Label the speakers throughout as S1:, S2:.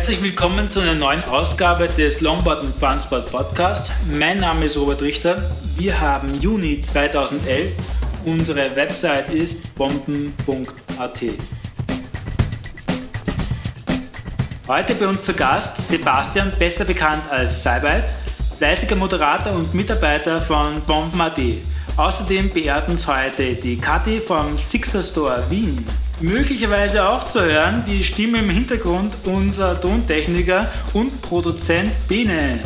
S1: Herzlich willkommen zu einer neuen Ausgabe des Longboard und Funsport Podcast. Mein Name ist Robert Richter. Wir haben Juni 2011. Unsere Website ist bomben.at. Heute bei uns zu Gast Sebastian, besser bekannt als Seibeit, fleißiger Moderator und Mitarbeiter von Bomben.at. Außerdem beehrt uns heute die Kathi vom Sixer Store Wien. Möglicherweise auch zu hören die Stimme im Hintergrund unser Tontechniker und Produzent Bene.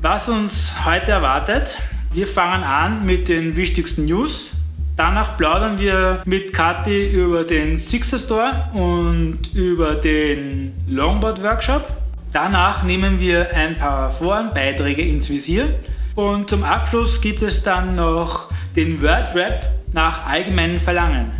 S1: Was uns heute erwartet, wir fangen an mit den wichtigsten News. Danach plaudern wir mit Kathi über den Sixer Store und über den Longboard Workshop. Danach nehmen wir ein paar Forenbeiträge ins Visier und zum Abschluss gibt es dann noch den Word Rap nach allgemeinem Verlangen.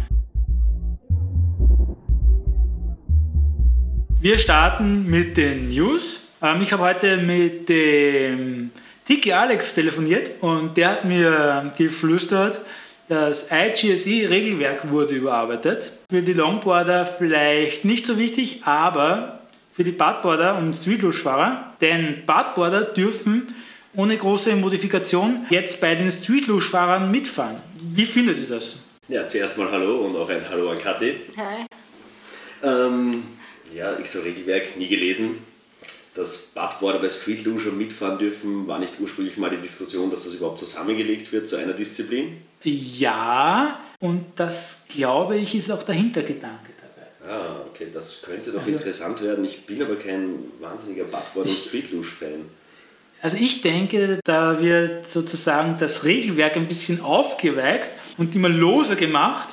S1: Wir starten mit den News. Ähm, ich habe heute mit dem Tiki Alex telefoniert und der hat mir geflüstert, das IGSE-Regelwerk wurde überarbeitet. Für die Longboarder vielleicht nicht so wichtig, aber für die Badboarder und Streetluge-Fahrer. Denn Badboarder dürfen ohne große Modifikation jetzt bei den Streetluge-Fahrern mitfahren. Wie findet ihr das?
S2: Ja, zuerst mal Hallo und auch ein Hallo an Kathi.
S3: Hi.
S2: Ähm, ja, ich so Regelwerk nie gelesen. Dass Badboarder bei Streetluge mitfahren dürfen, war nicht ursprünglich mal die Diskussion, dass das überhaupt zusammengelegt wird zu einer Disziplin?
S1: Ja, und das glaube ich ist auch der Hintergedanke dabei.
S2: Ah, okay, das könnte doch also, interessant werden. Ich bin aber kein wahnsinniger Badboarder- und Streetluge-Fan.
S1: Also ich denke, da wird sozusagen das Regelwerk ein bisschen aufgeweicht und immer loser gemacht,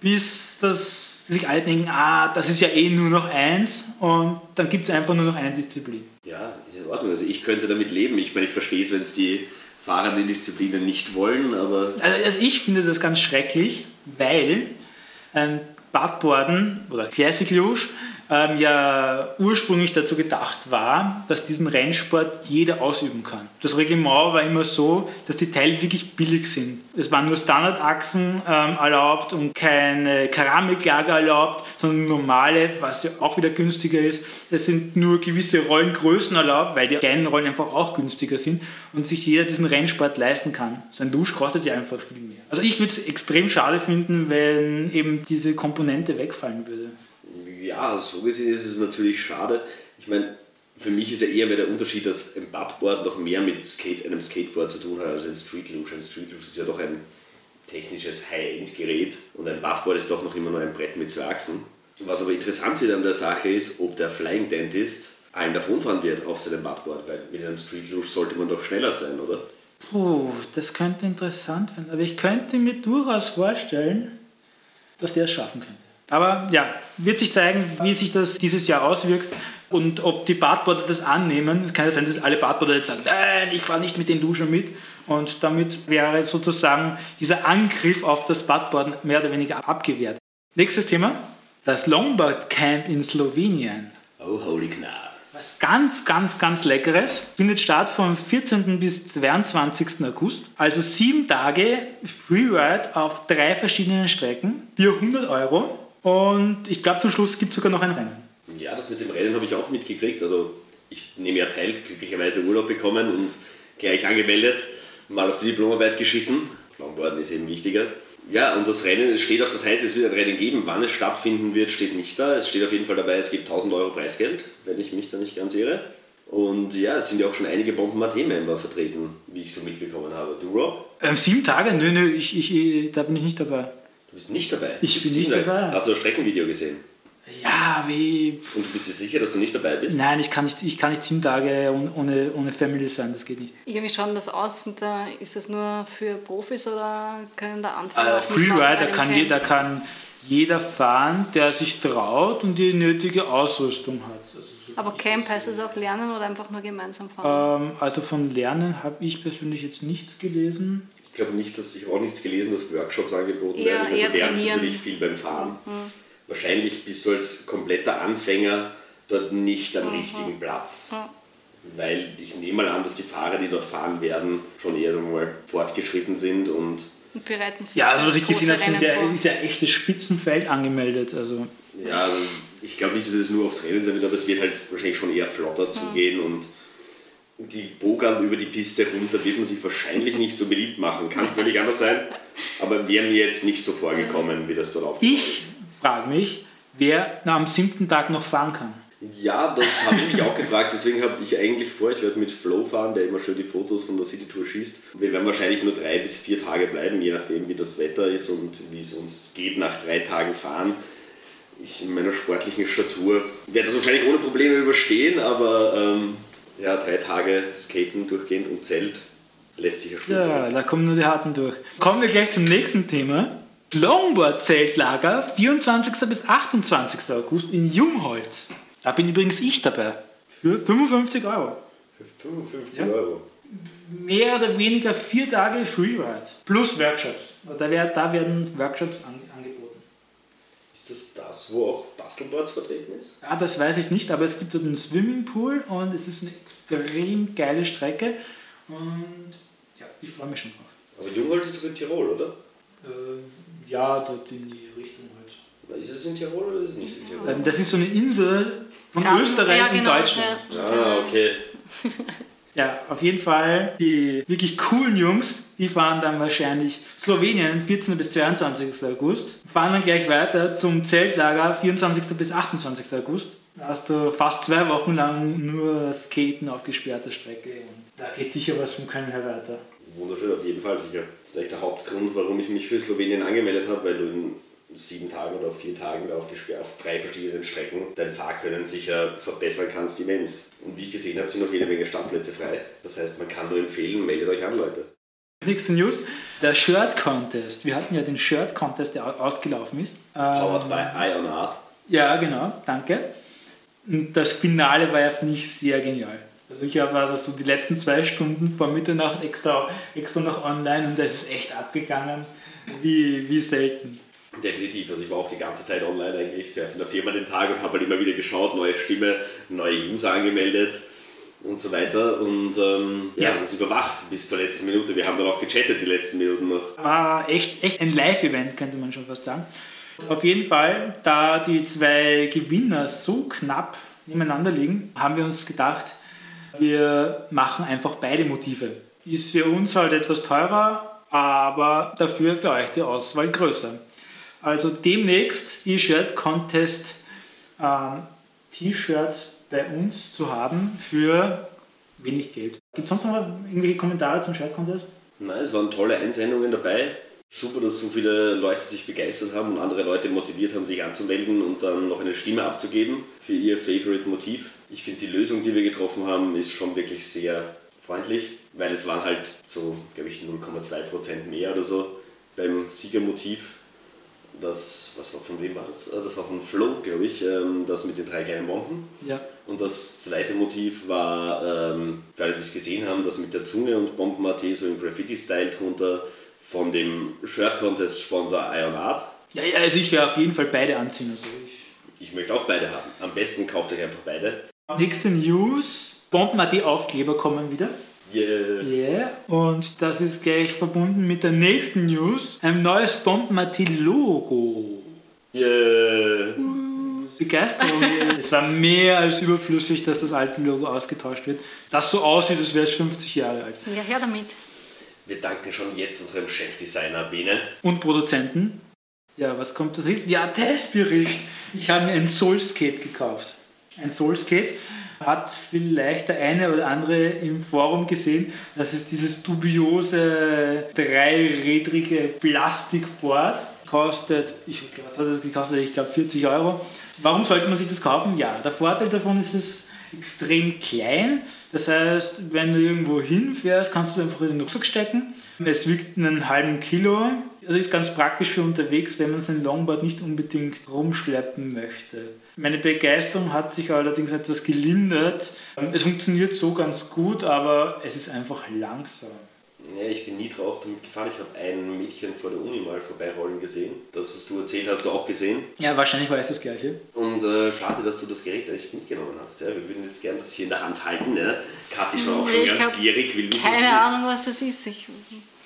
S1: bis das sich alle denken, ah, das ist ja eh nur noch eins und dann gibt es einfach nur noch eine Disziplin.
S2: Ja, ist in Ordnung. Also ich könnte damit leben. Ich meine, ich verstehe es, wenn es die Fahrer die Disziplinen nicht wollen, aber...
S1: Also, also ich finde das ganz schrecklich, weil ein Badboarden oder Classic Luge ähm, ja ursprünglich dazu gedacht war, dass diesen Rennsport jeder ausüben kann. Das Reglement war immer so, dass die Teile wirklich billig sind. Es waren nur Standardachsen ähm, erlaubt und keine Keramiklager erlaubt, sondern normale, was ja auch wieder günstiger ist. Es sind nur gewisse Rollengrößen erlaubt, weil die kleinen Rollen einfach auch günstiger sind und sich jeder diesen Rennsport leisten kann. So ein Dusch kostet ja einfach viel mehr. Also ich würde es extrem schade finden, wenn eben diese Komponente wegfallen würde
S2: ja, so gesehen ist es natürlich schade. Ich meine, für mich ist ja eher mehr der Unterschied, dass ein Badboard noch mehr mit Skate, einem Skateboard zu tun hat als ein Street Luge. Ein Street Luge ist ja doch ein technisches High-End-Gerät und ein Badboard ist doch noch immer nur ein Brett mit zwei Achsen. Was aber interessant wird an der Sache ist, ob der Flying Dentist allen davonfahren wird auf seinem Badboard, weil mit einem Street Luge sollte man doch schneller sein, oder?
S1: Puh, das könnte interessant werden, aber ich könnte mir durchaus vorstellen, dass der es schaffen könnte. Aber ja, wird sich zeigen, wie sich das dieses Jahr auswirkt und ob die Badboarder das annehmen. Es kann ja sein, dass alle Badboarder jetzt sagen, nein, ich fahre nicht mit den Duschen mit. Und damit wäre sozusagen dieser Angriff auf das Badboarden mehr oder weniger abgewehrt. Nächstes Thema, das Longboard Camp in Slowenien.
S2: Oh, holy Knall.
S1: Was ganz, ganz, ganz Leckeres. Findet statt vom 14. bis 22. August. Also sieben Tage Freeride auf drei verschiedenen Strecken. 400 Euro. Und ich glaube, zum Schluss gibt es sogar noch ein Rennen.
S2: Ja, das mit dem Rennen habe ich auch mitgekriegt. Also ich nehme ja teil, glücklicherweise Urlaub bekommen und gleich angemeldet, mal auf die Diplomarbeit geschissen. Longboarden ist eben wichtiger. Ja, und das Rennen, es steht auf der Seite, es wird ein Rennen geben. Wann es stattfinden wird, steht nicht da. Es steht auf jeden Fall dabei, es gibt 1000 Euro Preisgeld, wenn ich mich da nicht ganz irre. Und ja, es sind ja auch schon einige Bomben-AT-Member vertreten, wie ich so mitbekommen habe. Du, Rob?
S1: Ähm, sieben Tage? Nö, nö, ich, ich, da bin ich nicht dabei.
S2: Du bist nicht dabei.
S1: Ich bin nicht dabei.
S2: Hast du das Streckenvideo gesehen?
S1: Ja, wie.
S2: Und du bist dir sicher, dass du nicht dabei bist?
S1: Nein, ich kann nicht, ich kann nicht sieben Tage ohne, ohne Family sein, das geht nicht.
S3: Ja, wie schaut das aus? Da, ist das nur für Profis oder können da Anfänger?
S1: Uh, Freerider kann, jeder, kann jeder fahren, der sich traut und die nötige Ausrüstung hat. Also
S3: so Aber Camp heißt es auch lernen oder einfach nur gemeinsam fahren?
S1: Ähm, also von Lernen habe ich persönlich jetzt nichts gelesen.
S2: Ich glaube nicht, dass ich auch nichts gelesen, dass Workshops angeboten eher, werden. Du lernst natürlich viel beim Fahren. Mhm. Wahrscheinlich bist du als kompletter Anfänger dort nicht am mhm. richtigen Platz. Mhm. Weil ich nehme mal an, dass die Fahrer, die dort fahren werden, schon eher so mal fortgeschritten sind und
S3: Und bereiten sich
S1: Ja, also was ich gesehen habe, ja, ist ja echtes Spitzenfeld angemeldet. Also
S2: Ja, also ich glaube nicht, dass es nur aufs Rennen sein wird, aber es wird halt wahrscheinlich schon eher flotter zugehen und die Bogern über die Piste runter wird man sich wahrscheinlich nicht so beliebt machen. Kann völlig anders sein, aber wäre mir jetzt nicht so vorgekommen, wie das dort aufzubauen
S1: ich frage mich, wer am siebten Tag noch fahren kann.
S2: Ja, das habe ich mich auch gefragt. Deswegen habe ich eigentlich vor, ich werde mit Flo fahren, der immer schön die Fotos von der City Tour schießt. Wir werden wahrscheinlich nur drei bis vier Tage bleiben, je nachdem, wie das Wetter ist und wie es uns geht nach drei Tagen fahren. Ich in meiner sportlichen Statur werde das wahrscheinlich ohne Probleme überstehen, aber ähm, ja, drei Tage Skaten durchgehend und Zelt lässt sich ja schon
S1: Ja, da kommen nur die Harten durch. Kommen wir gleich zum nächsten Thema. Longboard-Zeltlager, 24. bis 28. August in Jungholz. Da bin übrigens ich dabei. Für 55 Euro.
S2: Für 55 Euro.
S1: Mehr oder weniger vier Tage Freeride. Plus Workshops. Da, wer- da werden Workshops an, angeboten.
S2: Ist das das, wo auch Bastelboards vertreten ist?
S1: Ja, das weiß ich nicht, aber es gibt dort einen Swimmingpool und es ist eine extrem geile Strecke. Und ja, ich freue mich schon drauf.
S2: Aber Jungholz ist sogar in Tirol, oder?
S1: Ähm, ja, dort in die Richtung halt.
S2: Ist es in Tirol oder ist es nicht in Tirol?
S1: Ähm, das ist so eine Insel von
S3: Garten-
S1: Österreich
S3: ja,
S1: und
S3: genau,
S1: Deutschland.
S3: ja.
S2: Ah, okay.
S1: Ja, auf jeden Fall die wirklich coolen Jungs, die fahren dann wahrscheinlich Slowenien 14. bis 22. August, fahren dann gleich weiter zum Zeltlager 24. bis 28. August. Da hast du fast zwei Wochen lang nur Skaten auf gesperrter Strecke und da geht sicher was vom Können her weiter.
S2: Wunderschön, auf jeden Fall sicher. Das ist eigentlich der Hauptgrund, warum ich mich für Slowenien angemeldet habe, weil du in sieben Tagen oder vier Tagen da auf, auf drei verschiedenen Strecken dein Fahrkönnen sicher verbessern kannst immens. Und wie ich gesehen habe, sind noch jede Menge Standplätze frei. Das heißt, man kann nur empfehlen, meldet euch an, Leute.
S1: Nächste News, der Shirt Contest. Wir hatten ja den Shirt Contest, der au- ausgelaufen ist.
S2: Powered
S1: Ähm,
S2: by Ion Art.
S1: Ja, genau, danke. Und das Finale war ja, finde ich, sehr genial. Also ich war da so die letzten zwei Stunden vor Mitternacht extra, extra noch online und das ist echt abgegangen, wie, wie selten.
S2: Definitiv, also ich war auch die ganze Zeit online eigentlich, zuerst in der Firma den Tag und habe halt immer wieder geschaut, neue Stimme, neue User angemeldet und so weiter und ähm, ja,
S1: Ja.
S2: das überwacht bis zur letzten Minute. Wir haben dann auch gechattet die letzten Minuten noch.
S1: War echt, echt ein Live-Event, könnte man schon fast sagen. Auf jeden Fall, da die zwei Gewinner so knapp nebeneinander liegen, haben wir uns gedacht, wir machen einfach beide Motive. Ist für uns halt etwas teurer, aber dafür für euch die Auswahl größer. Also demnächst die Shirt Contest ähm, T-Shirts bei uns zu haben für wenig Geld. Gibt es sonst noch irgendwelche Kommentare zum Shirt Contest?
S2: Nein, es waren tolle Einsendungen dabei. Super, dass so viele Leute sich begeistert haben und andere Leute motiviert haben, sich anzumelden und dann noch eine Stimme abzugeben für ihr Favorite Motiv. Ich finde, die Lösung, die wir getroffen haben, ist schon wirklich sehr freundlich, weil es waren halt so, glaube ich, 0,2% mehr oder so beim Siegermotiv. Das, was war von wem war das? Äh, Das war von Flo, glaube ich, ähm, das mit den drei kleinen Bomben.
S1: Ja.
S2: Und das zweite Motiv war, ähm, für alle, die es gesehen haben, das mit der Zunge und Bomben.at so im Graffiti-Style drunter von dem Shirt-Contest-Sponsor Ion Art.
S1: Ja, ja, also ich werde auf jeden Fall beide anziehen. Also ich
S2: Ich möchte auch beide haben. Am besten kauft euch einfach beide.
S1: Nächste News. Bomben.at Aufkleber kommen wieder.
S2: Yeah.
S1: Yeah. Und das ist gleich verbunden mit der nächsten News. Ein neues Bomben.at Logo.
S2: Yeah.
S1: Begeisterung. es war mehr als überflüssig, dass das alte Logo ausgetauscht wird. Das so aussieht, als wäre es 50 Jahre alt.
S3: Ja, her damit.
S2: Wir danken schon jetzt unserem Chefdesigner Bene.
S1: Und Produzenten. Ja, was kommt das ist? Ja, Testbericht. Ich habe mir ein Soulskate gekauft. Ein Soulskate hat vielleicht der eine oder andere im Forum gesehen. Das ist dieses dubiose, dreirädrige Plastikboard. Kostet, ich, was hat das gekostet? Ich glaube 40 Euro. Warum sollte man sich das kaufen? Ja, der Vorteil davon ist es extrem klein. Das heißt, wenn du irgendwo hinfährst, kannst du einfach in den Rucksack stecken. Es wiegt einen halben Kilo. Also ist ganz praktisch für unterwegs, wenn man sein Longboard nicht unbedingt rumschleppen möchte. Meine Begeisterung hat sich allerdings etwas gelindert. Es funktioniert so ganz gut, aber es ist einfach langsam.
S2: Ja, ich bin nie drauf damit gefahren. Ich habe ein Mädchen vor der Uni mal vorbeirollen gesehen. Das, was du erzählt hast, du auch gesehen.
S1: Ja, wahrscheinlich war es das gleiche.
S2: Und äh, schade, dass du das Gerät echt mitgenommen hast. Ja. Wir würden jetzt gerne das hier in der Hand halten. Ja. Kathi ist schon auch schon ganz gierig, will wissen,
S3: Keine. Ahnung, was das ist. Ich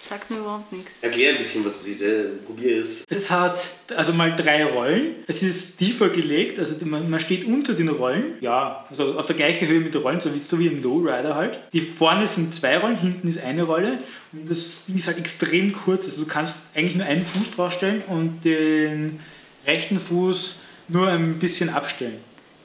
S3: Sagt mir überhaupt nichts.
S2: Erklär ein bisschen, was diese Probier ist.
S1: Es hat also mal drei Rollen. Es ist tiefer gelegt, also man, man steht unter den Rollen. Ja, also auf der gleichen Höhe mit den Rollen, so wie, so wie ein Lowrider halt. Die vorne sind zwei Rollen, hinten ist eine Rolle. Und das Ding ist halt extrem kurz. Also du kannst eigentlich nur einen Fuß draufstellen und den rechten Fuß nur ein bisschen abstellen.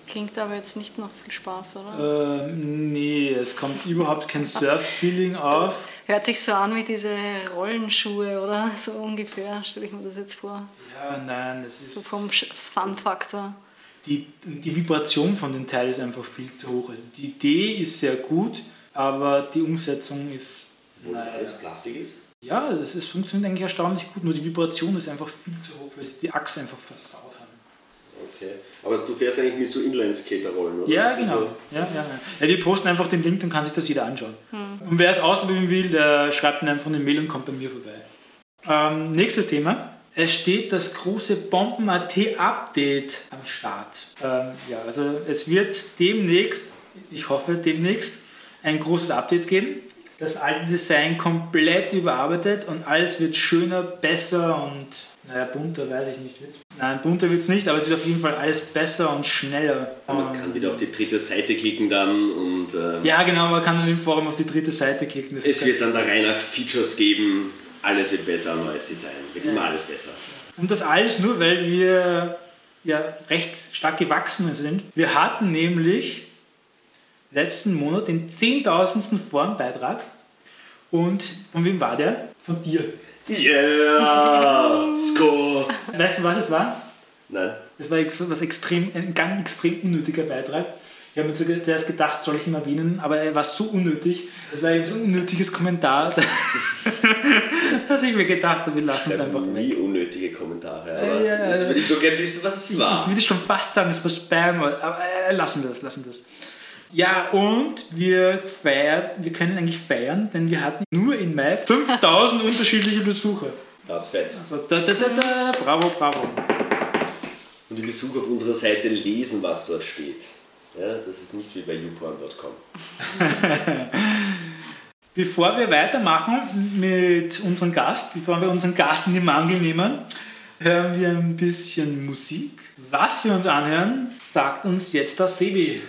S3: Klingt aber jetzt nicht nach viel Spaß, oder?
S1: Ähm, nee, es kommt überhaupt kein Surf-Feeling auf.
S3: Hört sich so an wie diese Rollenschuhe, oder? So ungefähr, stelle ich mir das jetzt vor.
S1: Ja, nein, das ist.
S3: So vom Fun-Faktor.
S1: Die, die Vibration von den Teilen ist einfach viel zu hoch. Also die Idee ist sehr gut, aber die Umsetzung ist.
S2: Wo das alles Plastik ist.
S1: Ja, es funktioniert eigentlich erstaunlich gut, nur die Vibration ist einfach viel zu hoch, weil sie die Achse einfach versaut haben.
S2: Okay. Aber du fährst eigentlich mit so Inline-Skater-Rollen, oder?
S1: Ja,
S2: Das
S1: genau.
S2: So,
S1: Ja, ja, ja. ja, wir posten einfach den Link, dann kann sich das jeder anschauen. Und wer es ausprobieren will, der schreibt mir einfach eine Mail und kommt bei mir vorbei. Ähm, nächstes Thema. Es steht das große Bomben.at-Update am Start. Ähm, ja, also es wird demnächst, ich hoffe demnächst, ein großes Update geben. Das alte Design komplett überarbeitet und alles wird schöner, besser und naja, bunter weiß ich nicht. Wird's? Nein, bunter wird es nicht, aber es wird auf jeden Fall alles besser und schneller.
S2: man kann wieder auf die dritte Seite klicken dann und ähm,
S1: Ja, genau, man kann dann im Forum auf die dritte Seite klicken. Das
S2: es
S1: ist
S2: wird dann da rein nach Features geben. Alles wird besser, neues Design. Wird immer alles besser.
S1: Und das alles nur, weil wir ja recht stark gewachsen sind. Wir hatten nämlich letzten Monat den 10.000. Forenbeitrag. Und von wem war der? Von dir.
S2: Yeah! Score!
S1: Weißt du, was es war?
S2: Nein.
S1: Das war was extrem, ein ganz extrem unnötiger Beitrag. Ich habe mir zuerst gedacht, soll ich ihn erwähnen, aber er war so unnötig. Das war eben so ein unnötiges Kommentar, dass ich mir gedacht habe, wir lassen es
S2: Ich
S1: einfach
S2: habe
S1: weg.
S2: nie unnötige Kommentare, aber
S1: Ja, ja,
S2: jetzt würde ich so gerne wissen, was es
S1: Ich
S2: war.
S1: würde schon fast sagen, es war Spam, aber äh, lassen wir das, lassen wir das. Ja, und wir, feiern, wir können eigentlich feiern, denn wir hatten nur im Mai 5000 unterschiedliche Besucher.
S2: Das ist fett.
S1: Also, da, da, da, bravo, bravo.
S2: Und die Besucher auf unserer Seite lesen, was dort steht. Ja, das ist nicht wie bei youporn.com.
S1: Bevor wir weitermachen mit unserem Gast, bevor wir unseren Gast in die Mangel nehmen, hören wir ein bisschen Musik. Was wir uns anhören, sagt uns jetzt der Sebi.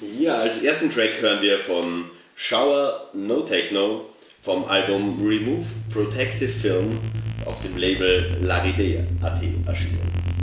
S2: Ja, als ersten Track hören wir von Shower No Techno vom Album Remove Protective Film auf dem Label Laridea.at erschienen.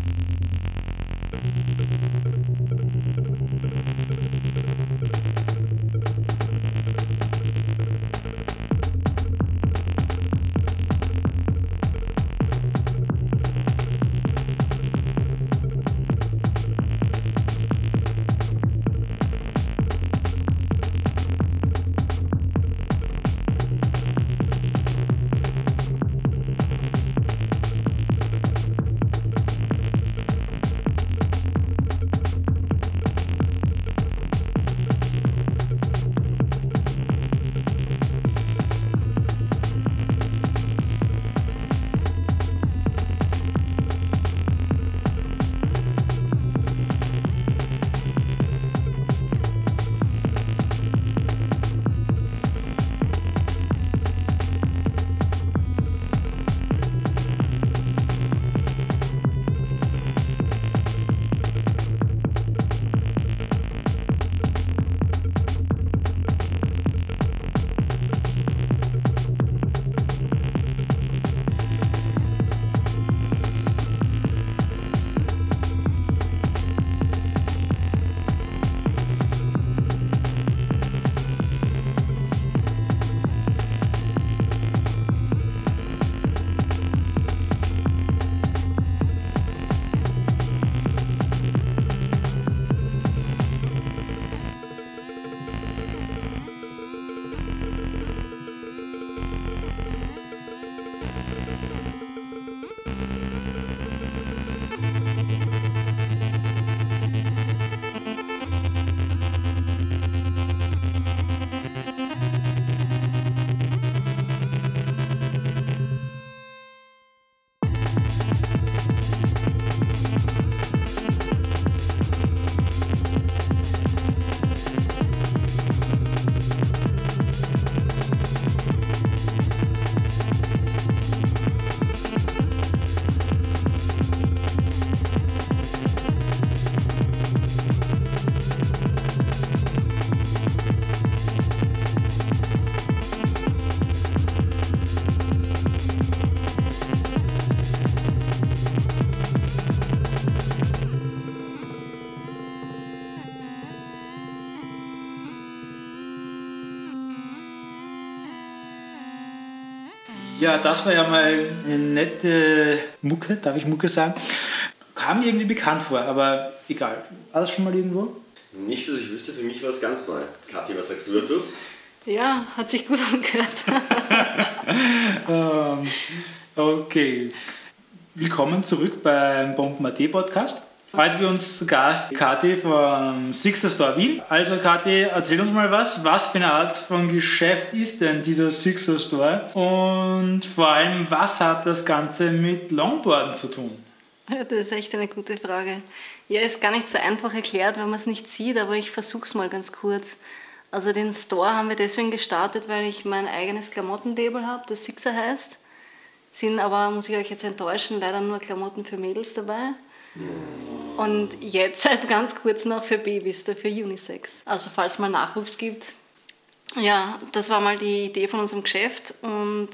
S1: Ja, das war ja mal eine nette Mucke, darf ich Mucke sagen? Kam mir irgendwie bekannt vor, aber egal. War das schon mal irgendwo?
S2: Nicht, dass ich wüsste, für mich war es ganz neu. Kathi, was sagst du dazu?
S3: Ja, hat sich gut angehört.
S1: Ähm, okay. Willkommen zurück beim Bomben.at Podcast. Heute bei uns zu Gast Kathi vom Sixer Store Wien. Also Kathi, erzähl uns mal was. Was für eine Art von Geschäft ist denn dieser Sixer Store? Und vor allem, was hat das Ganze mit Longboarden zu tun?
S3: Das ist echt eine gute Frage. Ja, ist gar nicht so einfach erklärt, wenn man es nicht sieht, aber ich versuche es mal ganz kurz. Also den Store haben wir deswegen gestartet, weil ich mein eigenes Klamottenlabel habe, das Sixer heißt. Sind aber, muss ich euch jetzt enttäuschen, leider nur Klamotten für Mädels dabei. Und jetzt seit ganz kurz noch für Babys, für Unisex. Also falls mal Nachwuchs gibt. Ja, das war mal die Idee von unserem Geschäft. Und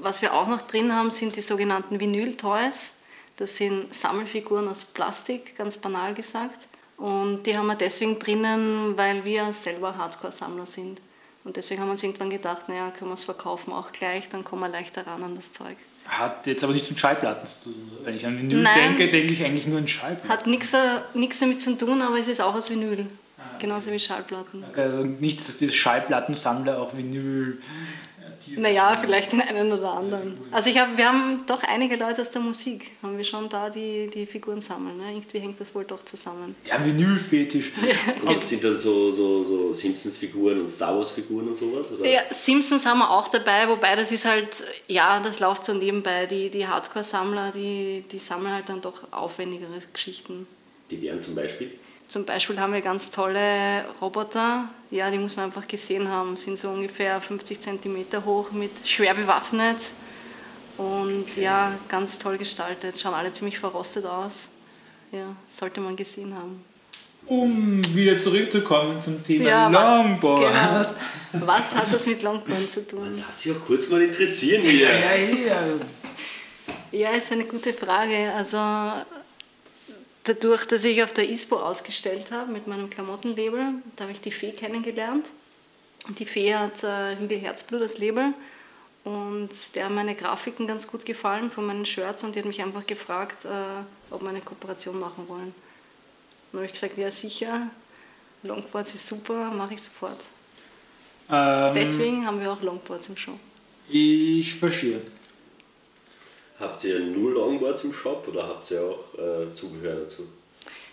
S3: was wir auch noch drin haben, sind die sogenannten Vinyl-Toys. Das sind Sammelfiguren aus Plastik, ganz banal gesagt. Und die haben wir deswegen drinnen, weil wir selber Hardcore-Sammler sind. Und deswegen haben wir uns irgendwann gedacht, naja, können wir es verkaufen auch gleich, dann kommen wir leichter ran an das Zeug.
S1: Hat jetzt aber nichts mit Schallplatten zu tun. Wenn ich an Vinyl
S3: Nein.
S1: denke, denke ich eigentlich nur an Schallplatten.
S3: Hat nichts nichts damit zu tun, aber es ist auch aus Vinyl. Genauso wie Schallplatten.
S1: Also nichts, dass diese Schallplattensammler auch Vinyl.
S3: Naja, vielleicht den einen oder anderen. Also ich hab, wir haben doch einige Leute aus der Musik, haben wir schon da, die die Figuren sammeln. Ne? Irgendwie hängt das wohl doch zusammen.
S1: Ja, Vinyl-Fetisch.
S2: Und das sind dann so, so, so Simpsons-Figuren und Star Wars-Figuren und sowas? Oder?
S3: Ja, Simpsons haben wir auch dabei, wobei das ist halt, ja, das läuft so nebenbei. Die, die Hardcore-Sammler, die, die sammeln halt dann doch aufwendigere Geschichten.
S2: Die wären zum Beispiel?
S3: Zum Beispiel haben wir ganz tolle Roboter, ja, die muss man einfach gesehen haben, sind so ungefähr 50 cm hoch, mit schwer bewaffnet und ja, ganz toll gestaltet, schauen alle ziemlich verrostet aus. Ja, sollte man gesehen haben.
S1: Um wieder zurückzukommen zum Thema
S3: Ja,
S1: Longboard.
S3: Genau. Was hat das mit Longboard zu tun?
S2: Lass sich auch kurz mal interessieren hier.
S1: Ja, ja.
S3: Ja, ist eine gute Frage. Also dadurch, dass ich auf der ISPO ausgestellt habe mit meinem Klamottenlabel, da habe ich die Fee kennengelernt. Die Fee hat äh, Hügel Herzblut als Label und der hat meine Grafiken ganz gut gefallen von meinen Shirts und die hat mich einfach gefragt, äh, ob wir eine Kooperation machen wollen. Und habe ich gesagt, ja sicher, Longboards ist super, mache ich sofort.
S1: Ähm,
S3: Deswegen haben wir auch Longboards im Shop.
S1: ich verstehe.
S2: Habt ihr nur Longboards im Shop oder habt ihr auch äh, Zubehör dazu?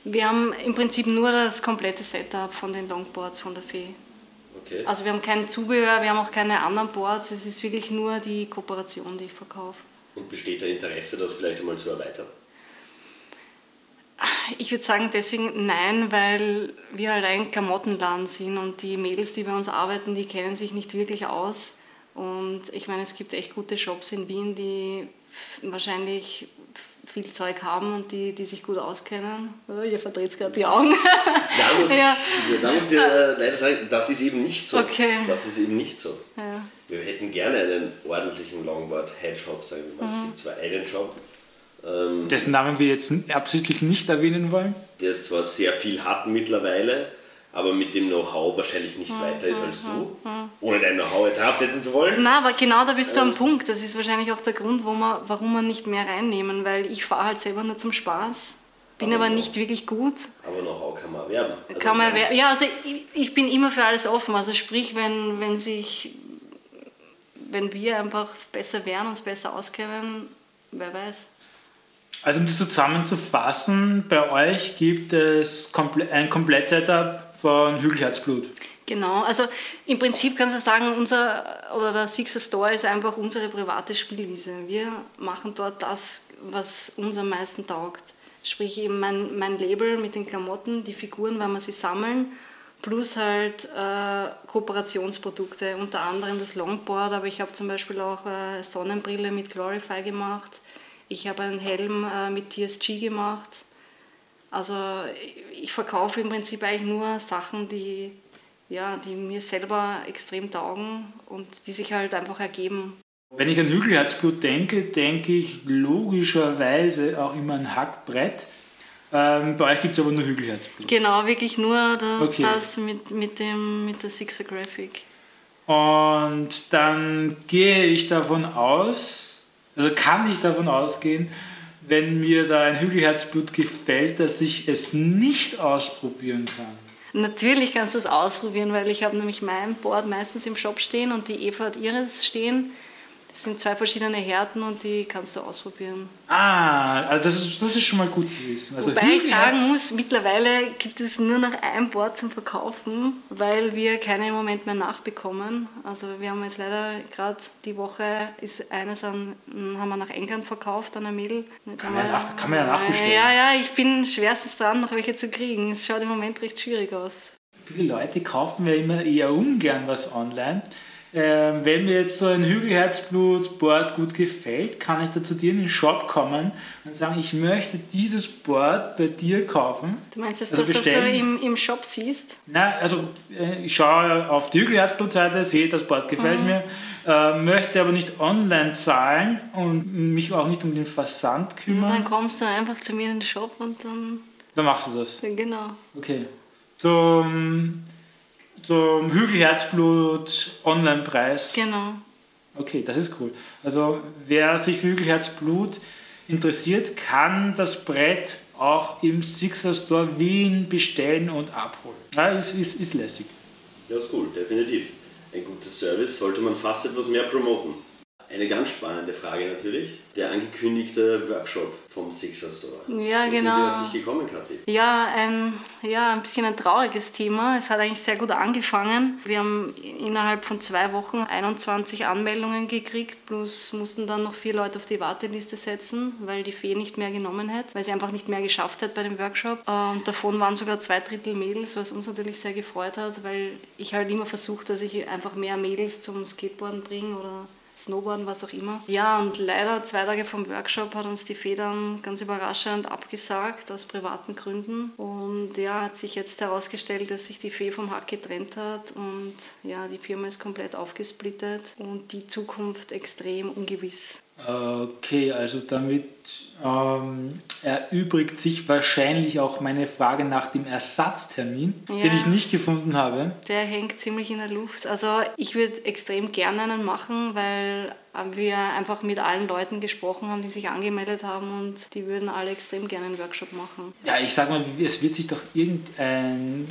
S3: Wir haben im Prinzip nur das komplette Setup von den Longboards von der Fee.
S2: Okay.
S3: Also wir haben kein Zubehör, wir haben auch keine anderen Boards, es ist wirklich nur die Kooperation, die ich verkaufe.
S2: Und besteht da Interesse, das vielleicht einmal zu erweitern?
S3: Ich würde sagen deswegen nein, weil wir halt ein Klamottenladen sind und die Mädels, die bei uns arbeiten, die kennen sich nicht wirklich aus. Und ich meine, es gibt echt gute Shops in Wien, die wahrscheinlich viel Zeug haben und die, die sich gut auskennen. Oh, ihr verdreht gerade die Augen.
S2: Da muss,
S3: Ja.
S2: ich, da muss ich dir äh, leider sagen, das ist eben nicht so.
S3: Okay.
S2: Das ist eben nicht so.
S3: ja.
S2: Wir hätten gerne einen ordentlichen Longboard-Headshop, sagen wir mal. Es gibt zwar einen Shop, ähm,
S1: Dessen Namen wir jetzt absichtlich nicht erwähnen wollen.
S2: der zwar sehr viel hat mittlerweile, aber mit dem Know-how wahrscheinlich nicht weiter ist als du. Ohne dein Know-how jetzt absetzen zu wollen.
S3: Na, aber genau da bist du am Punkt. Das ist wahrscheinlich auch der Grund, wo man, warum wir nicht mehr reinnehmen, weil ich fahre halt selber nur zum Spaß, bin
S2: Aber
S3: aber nicht wirklich gut.
S2: Aber Know-how kann man erwerben. Also
S3: Kann man, wer- ja, also ich, ich bin immer für alles offen. Also sprich, wenn, wenn sich, wenn wir einfach besser wären, uns besser auskennen, wer weiß.
S1: Also um das zusammenzufassen, bei euch gibt es ein Komplett-Setup von Hügelherzblut.
S3: Genau, also im Prinzip kannst du sagen, unser oder der Sixer Store ist einfach unsere private Spielwiese. Wir machen dort das, was uns am meisten taugt. Sprich eben mein, mein Label mit den Klamotten, die Figuren, weil wir sie sammeln, plus halt äh, Kooperationsprodukte, unter anderem das Longboard, aber ich habe zum Beispiel auch äh, Sonnenbrille mit Glorify gemacht. Ich habe einen Helm äh, mit TSG gemacht. Also ich verkaufe im Prinzip eigentlich nur Sachen, die, ja, die mir selber extrem taugen und die sich halt einfach ergeben.
S1: Wenn ich an Hügelherzblut denke, denke ich logischerweise auch immer an Hackbrett. Ähm, bei euch gibt es aber nur Hügelherzblut.
S3: Genau, wirklich nur da,
S1: Okay.
S3: das mit, mit, dem, mit der Sixer Graphic.
S1: Und dann gehe ich davon aus, also kann ich davon ausgehen, wenn mir da ein Hügelherzblut gefällt, dass ich es nicht ausprobieren kann.
S3: Natürlich kannst du es ausprobieren, weil ich habe nämlich mein Board meistens im Shop stehen und die Eva hat ihres stehen. Das sind zwei verschiedene Härten und die kannst du ausprobieren.
S1: Ah, also das ist, das ist schon mal gut zu wissen. Also
S3: Wobei ich sagen muss, mittlerweile gibt es nur noch ein Board zum Verkaufen, weil wir keine im Moment mehr nachbekommen. Also wir haben jetzt leider gerade die Woche ist eines an, haben wir nach England verkauft an ein Mädel.
S1: Kann, wir, nach, kann man ja nachbestellen.
S3: Ja, ja, ich bin schwerstes dran, noch welche zu kriegen. Es schaut im Moment recht schwierig aus.
S1: Viele Leute kaufen ja immer eher ungern was online. Ähm, wenn mir jetzt so ein Hügelherzblut-Board gut gefällt, kann ich da zu dir in den Shop kommen und sagen, ich möchte dieses Board bei dir kaufen.
S3: Du meinst, dass also du das du im, im Shop siehst?
S1: Nein, also äh, ich schaue auf die Hügelherzblut-Seite, sehe, das Board gefällt mhm. mir, äh, möchte aber nicht online zahlen und mich auch nicht um den Versand kümmern.
S3: Und dann kommst du einfach zu mir in den Shop und dann...
S1: Dann machst du das?
S3: Genau.
S1: Okay. So zum Hügelherzblut Online-Preis.
S3: Genau.
S1: Okay, das ist cool. Also wer sich für Hügelherzblut interessiert, kann das Brett auch im Sixer Store Wien bestellen und abholen. Ja, ist, ist, ist lässig.
S2: Ja, ist cool, definitiv. Ein gutes Service sollte man fast etwas mehr promoten. Eine ganz spannende Frage natürlich. Der angekündigte Workshop vom Sixer Store.
S3: Ja,
S2: so
S3: genau.
S2: Sind wir auf dich gekommen, Kathi?
S3: Ja ein, ja, ein bisschen ein trauriges Thema. Es hat eigentlich sehr gut angefangen. Wir haben innerhalb von zwei Wochen 21 Anmeldungen gekriegt, plus mussten dann noch vier Leute auf die Warteliste setzen, weil die Fee nicht mehr genommen hat, weil sie einfach nicht mehr geschafft hat bei dem Workshop. Und davon waren sogar zwei Drittel Mädels, was uns natürlich sehr gefreut hat, weil ich halt immer versuche, dass ich einfach mehr Mädels zum Skateboarden bringe oder Snowboarden, was auch immer. Ja, und leider zwei Tage vom Workshop hat uns die Federn ganz überraschend abgesagt, aus privaten Gründen. Und ja, hat sich jetzt herausgestellt, dass sich die Fee vom Hack getrennt hat und ja, die Firma ist komplett aufgesplittet und die Zukunft extrem ungewiss.
S1: Okay, also damit ähm, erübrigt sich wahrscheinlich auch meine Frage nach dem Ersatztermin, ja, den ich nicht gefunden habe.
S3: Der hängt ziemlich in der Luft. Also ich würde extrem gerne einen machen, weil wir einfach mit allen Leuten gesprochen haben, die sich angemeldet haben und die würden alle extrem gerne einen Workshop machen.
S1: Ja, ich sag mal, es wird sich doch irgendein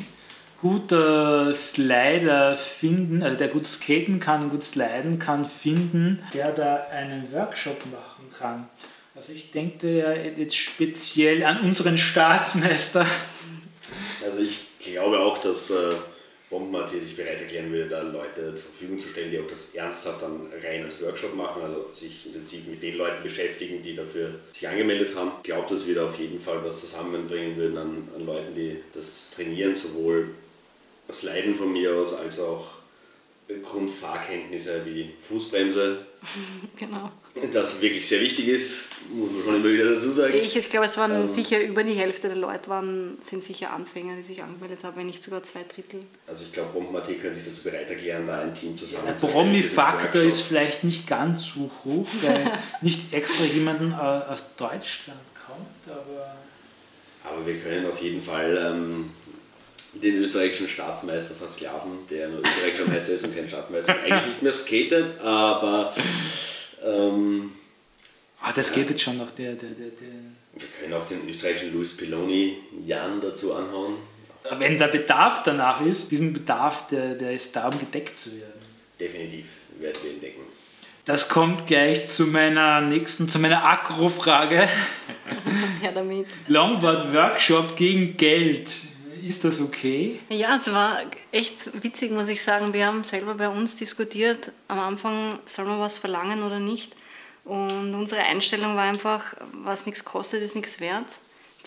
S1: guter Slider finden, also der gut skaten kann gut sliden kann, finden, der da einen Workshop machen kann. Also ich denke ja jetzt speziell an unseren Staatsmeister.
S2: Also ich glaube auch, dass äh, Bombenat sich bereit erklären würde, da Leute zur Verfügung zu stellen, die auch das ernsthaft dann rein als Workshop machen, also sich intensiv mit den Leuten beschäftigen, die dafür sich angemeldet haben. Ich glaube, dass wir da auf jeden Fall was zusammenbringen würden an, an Leuten, die das trainieren, sowohl das Leiden von mir aus, als auch Grundfahrkenntnisse wie Fußbremse.
S3: genau.
S2: Das wirklich sehr wichtig ist, muss man schon immer wieder dazu sagen.
S3: Ich, ich glaube, es waren ähm, sicher über die Hälfte der Leute waren, sind sicher Anfänger, die sich angemeldet haben, wenn nicht sogar zwei Drittel.
S2: Also ich glaube, Bombenmaté können sich dazu bereit erklären, da ein Team zusammen
S1: ja, Der Promi-Faktor ist vielleicht nicht ganz so hoch, weil nicht extra jemanden aus Deutschland kommt, aber...
S2: Aber wir können auf jeden Fall ähm, den österreichischen Staatsmeister versklaven, der nur österreichischer Meister ist und kein Staatsmeister, eigentlich nicht mehr skatet, aber. Ähm,
S1: ah, das geht jetzt schon noch, der, der, der, der.
S2: Wir können auch den österreichischen Luis Piloni Jan dazu anhauen.
S1: Wenn der Bedarf danach ist, diesen Bedarf, der, der ist da, um gedeckt zu werden.
S2: Definitiv werden wir ihn decken.
S1: Das kommt gleich zu meiner nächsten, zu meiner Akro-Frage.
S3: ja, damit.
S1: Longboard Workshop gegen Geld. Ist das okay?
S3: Ja, es war echt witzig, muss ich sagen. Wir haben selber bei uns diskutiert, am Anfang soll man was verlangen oder nicht. Und unsere Einstellung war einfach, was nichts kostet, ist nichts wert.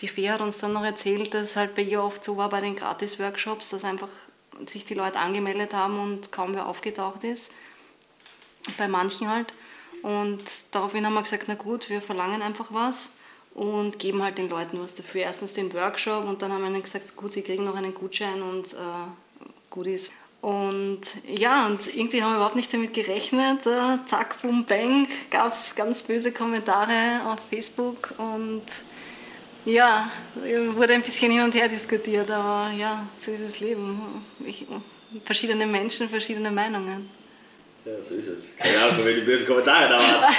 S3: Die Fee hat uns dann noch erzählt, dass es halt bei ihr oft so war bei den Gratis-Workshops, dass einfach sich die Leute angemeldet haben und kaum wer aufgetaucht ist. Bei manchen halt. Und daraufhin haben wir gesagt, na gut, wir verlangen einfach was und geben halt den Leuten was dafür. Erstens den Workshop und dann haben wir ihnen gesagt, gut, sie kriegen noch einen Gutschein und äh, Goodies. Und ja, und irgendwie haben wir überhaupt nicht damit gerechnet. Äh, zack, boom, bang, gab es ganz böse Kommentare auf Facebook und ja, wurde ein bisschen hin und her diskutiert, aber ja, so ist das Leben. Ich, verschiedene Menschen, verschiedene Meinungen.
S2: Tja, so ist es. Keine Ahnung, von welchen bösen Kommentare da waren.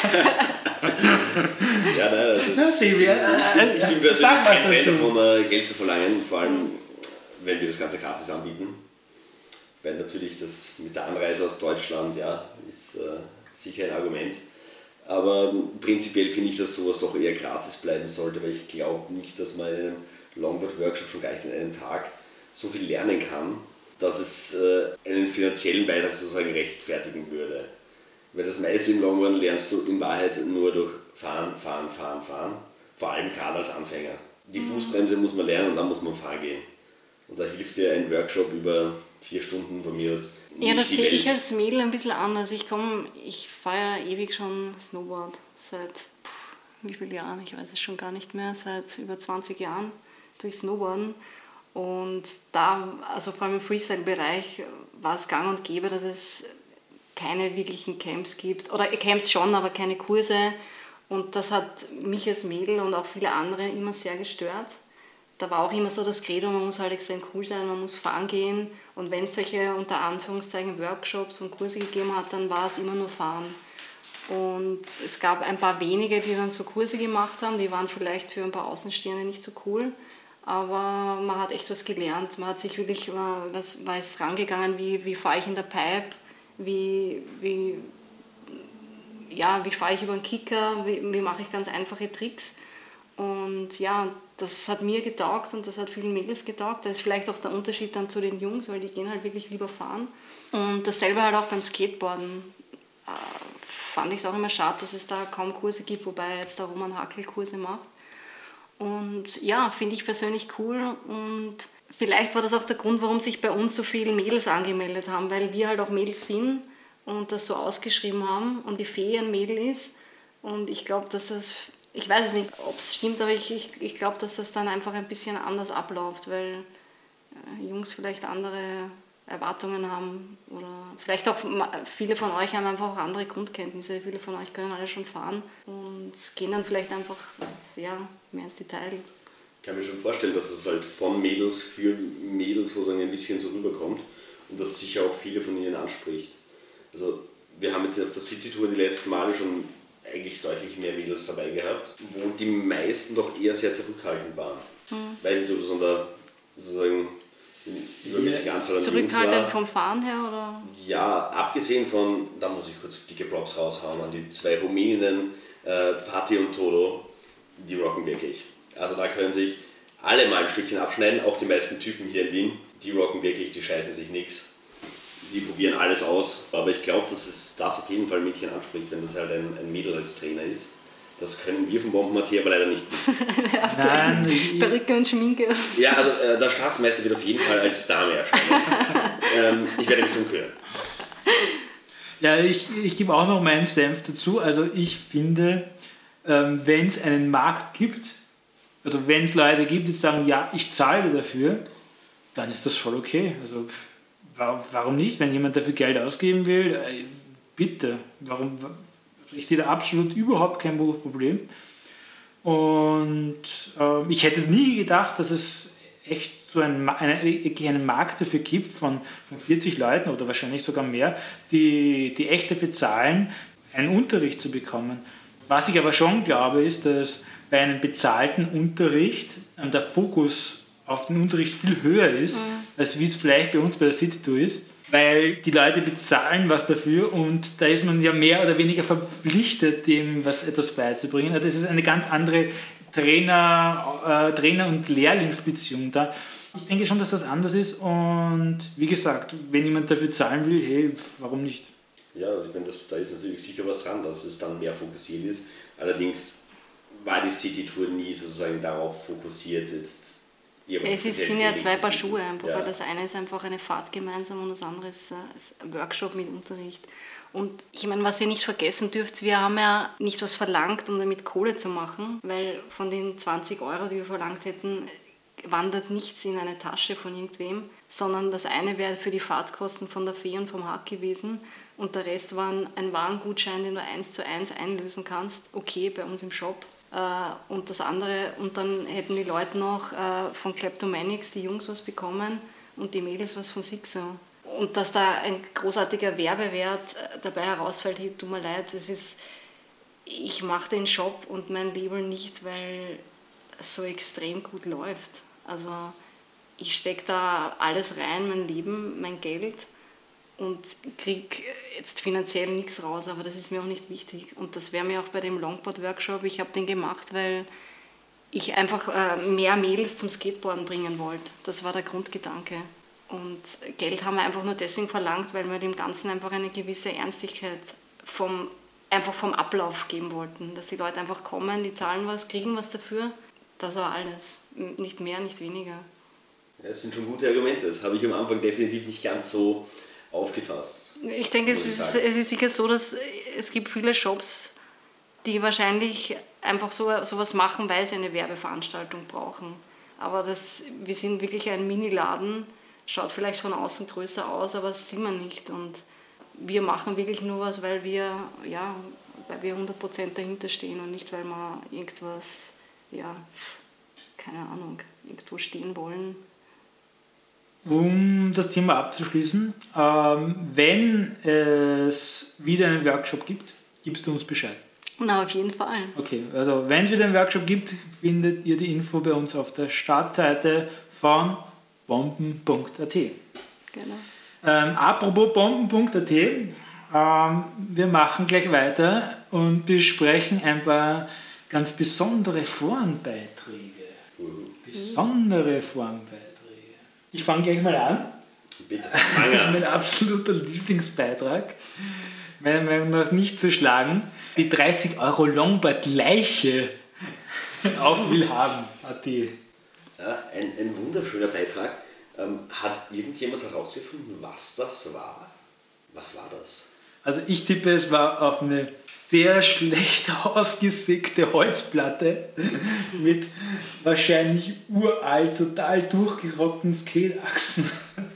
S2: ja, nein, also,
S1: Na, sehen wir.
S2: ich bin persönlich
S1: Sag mal
S2: kein Fan davon, äh, Geld zu verlangen, vor allem wenn wir das Ganze gratis anbieten. Weil natürlich das mit der Anreise aus Deutschland, ja, ist äh, sicher ein Argument. Aber ähm, prinzipiell finde ich, dass sowas doch eher gratis bleiben sollte, weil ich glaube nicht, dass man in einem Longboard-Workshop schon gleich in einem Tag so viel lernen kann, dass es äh, einen finanziellen Beitrag sozusagen rechtfertigen würde. Weil das meiste im Longboard lernst du in Wahrheit nur durch Fahren, Fahren, Fahren, Fahren. Vor allem gerade als Anfänger. Die Fußbremse muss man lernen und dann muss man fahren gehen. Und da hilft dir ein Workshop über vier Stunden von mir aus.
S3: Ja, das sehe ich als Mädel ein bisschen anders. Ich komme, ich fahre ja ewig schon Snowboard. Seit pff, wie vielen Jahren? Ich weiß es schon gar nicht mehr. Seit über 20 Jahren durch Snowboarden. Und da, also vor allem im Freestyle-Bereich, war es gang und gäbe, dass es keine wirklichen Camps gibt. Oder Camps schon, aber keine Kurse. Und das hat mich als Mädel und auch viele andere immer sehr gestört. Da war auch immer so das Credo, man muss halt extrem cool sein, man muss fahren gehen. Und wenn es solche unter Anführungszeichen Workshops und Kurse gegeben hat, dann war es immer nur fahren. Und es gab ein paar wenige, die dann so Kurse gemacht haben, die waren vielleicht für ein paar Außenstehende nicht so cool. Aber man hat echt was gelernt. Man hat sich wirklich äh, was weiß rangegangen, wie, wie fahre ich in der Pipe, wie, wie, ja, wie fahre ich über den Kicker, wie, wie mache ich ganz einfache Tricks. Und ja, das hat mir getaugt und das hat vielen Mädels getaugt. Da ist vielleicht auch der Unterschied dann zu den Jungs, weil die gehen halt wirklich lieber fahren. Und dasselbe halt auch beim Skateboarden. Äh, fand ich es auch immer schade, dass es da kaum Kurse gibt, wobei jetzt der Roman Hackel Kurse macht. Und ja, finde ich persönlich cool. Und vielleicht war das auch der Grund, warum sich bei uns so viele Mädels angemeldet haben, weil wir halt auch Mädels sind und das so ausgeschrieben haben und die Fee ein Mädel ist. Und ich glaube, dass das, ich weiß es nicht, ob es stimmt, aber ich, ich, ich glaube, dass das dann einfach ein bisschen anders abläuft, weil äh, Jungs vielleicht andere Erwartungen haben oder vielleicht auch viele von euch haben einfach auch andere Grundkenntnisse. Viele von euch können alle schon fahren und gehen dann vielleicht einfach ja, mehr ins Detail.
S2: Ich kann mir schon vorstellen, dass es halt von Mädels für Mädels sozusagen ein bisschen so rüberkommt und dass sicher auch viele von ihnen anspricht. Also wir haben jetzt auf der City-Tour die letzten Male schon eigentlich deutlich mehr Mädels dabei gehabt, wo die meisten doch eher sehr zurückhaltend waren. Weiß nicht, ob es an der sozusagen übermäßigen Anzahl an Jungs
S3: Zurückhaltend
S2: war.
S3: vom Fahren her oder?
S2: Ja, abgesehen von, da muss ich kurz dicke Props raushauen an die zwei Rumäninnen, äh, Patti und Toto, die rocken wirklich. Also da können sich alle mal ein Stückchen abschneiden, auch die meisten Typen hier in Wien, die rocken wirklich, die scheißen sich nichts. Die probieren alles aus. Aber ich glaube, dass es das auf jeden Fall Mädchen anspricht, wenn das halt ein, ein Mädel als Trainer ist. Das können wir vom Bombenmaterial aber leider nicht.
S1: Nein, ich,
S3: Perücke und Schminke.
S2: Ja, also äh, der Staatsmeister wird auf jeden Fall als Dame erscheinen. ähm, ich werde mich drum kümmern.
S1: ja, ich, ich gebe auch noch meinen Senf dazu. Also ich finde, ähm, wenn es einen Markt gibt, also wenn es Leute gibt, die sagen, ja, ich zahle dafür, dann ist das voll okay. Also warum nicht, wenn jemand dafür Geld ausgeben will, äh, bitte. Warum? wa- also Ich sehe da absolut überhaupt kein Problem. Und ähm, ich hätte nie gedacht, dass es echt so einen, eine, einen Markt dafür gibt von, von 40 Leuten oder wahrscheinlich sogar mehr, die, die echt dafür zahlen, einen Unterricht zu bekommen. Was ich aber schon glaube, ist, dass bei einem bezahlten Unterricht ähm, der Fokus auf den Unterricht viel höher ist, als wie es vielleicht bei uns bei der City Tour ist. Weil die Leute bezahlen was dafür und da ist man ja mehr oder weniger verpflichtet, dem was etwas beizubringen. Also es ist eine ganz andere Trainer, äh, Trainer- und Lehrlingsbeziehung da. Ich denke schon, dass das anders ist und wie gesagt, wenn jemand dafür zahlen will, hey, warum nicht?
S2: Ja, ich meine, das, da ist natürlich sicher was dran, dass es dann mehr fokussiert ist. Allerdings war die City-Tour nie sozusagen darauf fokussiert, jetzt
S3: Es ist, sind ja zwei Paar. Schuhe einfach,
S2: Ja.
S3: weil das eine ist einfach eine Fahrt gemeinsam und das andere äh, ist ein Workshop mit Unterricht. Und ich meine, was ihr nicht vergessen dürft, wir haben ja nicht was verlangt, um damit Kohle zu machen, weil von den 20 Euro, die wir verlangt hätten, wandert nichts in eine Tasche von irgendwem, sondern das eine wäre für die Fahrtkosten von der Fee und vom Hack gewesen und der Rest war ein Warengutschein, den du eins zu eins einlösen kannst, okay, bei uns im Shop. Äh, Und das andere, und dann hätten die Leute noch äh, von Kleptomanics, die Jungs, was bekommen und die Mädels was von Sixer. und dass da ein großartiger Werbewert äh, dabei herausfällt, tut mir leid, es ist, ich mache den Shop und mein Label nicht, weil es so extrem gut läuft. Also ich stecke da alles rein, mein Leben, mein Geld und kriege jetzt finanziell nichts raus, aber das ist mir auch nicht wichtig. Und das wäre mir auch bei dem Longboard-Workshop, ich habe den gemacht, weil ich einfach äh, mehr Mädels zum Skateboarden bringen wollte. Das war der Grundgedanke. Und Geld haben wir einfach nur deswegen verlangt, weil wir dem Ganzen einfach eine gewisse Ernstigkeit vom, einfach vom Ablauf geben wollten. Dass die Leute einfach kommen, die zahlen was, kriegen was dafür. Das war alles. Nicht mehr, nicht weniger.
S2: Das sind schon gute Argumente. Das habe ich am Anfang definitiv nicht ganz so aufgefasst.
S3: Ich denke, es ist, es ist sicher so, dass es gibt viele Shops, die wahrscheinlich einfach so sowas machen, weil sie eine Werbeveranstaltung brauchen. Aber das, wir sind wirklich ein Mini-Laden, schaut vielleicht von außen größer aus, aber das sind wir nicht. Und wir machen wirklich nur was, weil wir, ja, weil wir 100% dahinter stehen und nicht, weil wir irgendwas, ja, keine Ahnung, irgendwo stehen wollen.
S1: Um das Thema abzuschließen, ähm, wenn es wieder einen Workshop gibt, gibst du uns Bescheid.
S3: Na, auf jeden Fall.
S1: Okay, also wenn es wieder einen Workshop gibt, findet ihr die Info bei uns auf der Startseite von bomben.at. Genau. Ähm, apropos bomben.at, ähm, wir machen gleich weiter und besprechen ein paar ganz besondere Forenbeiträge. Mhm. Besondere Forenbeiträge. Ich fange gleich mal an. Bitte. mein absoluter Lieblingsbeitrag, meiner Meinung nach nicht zu schlagen, die 30 Euro Longboard-Leiche auf will haben, hat die.
S2: Ja, ein, ein wunderschöner Beitrag. Ähm, hat irgendjemand herausgefunden, was das war? Was war das?
S1: Also ich tippe, es war auf eine sehr schlecht ausgesägte Holzplatte mit wahrscheinlich uralt, total durchgerockten Skate-Achsen.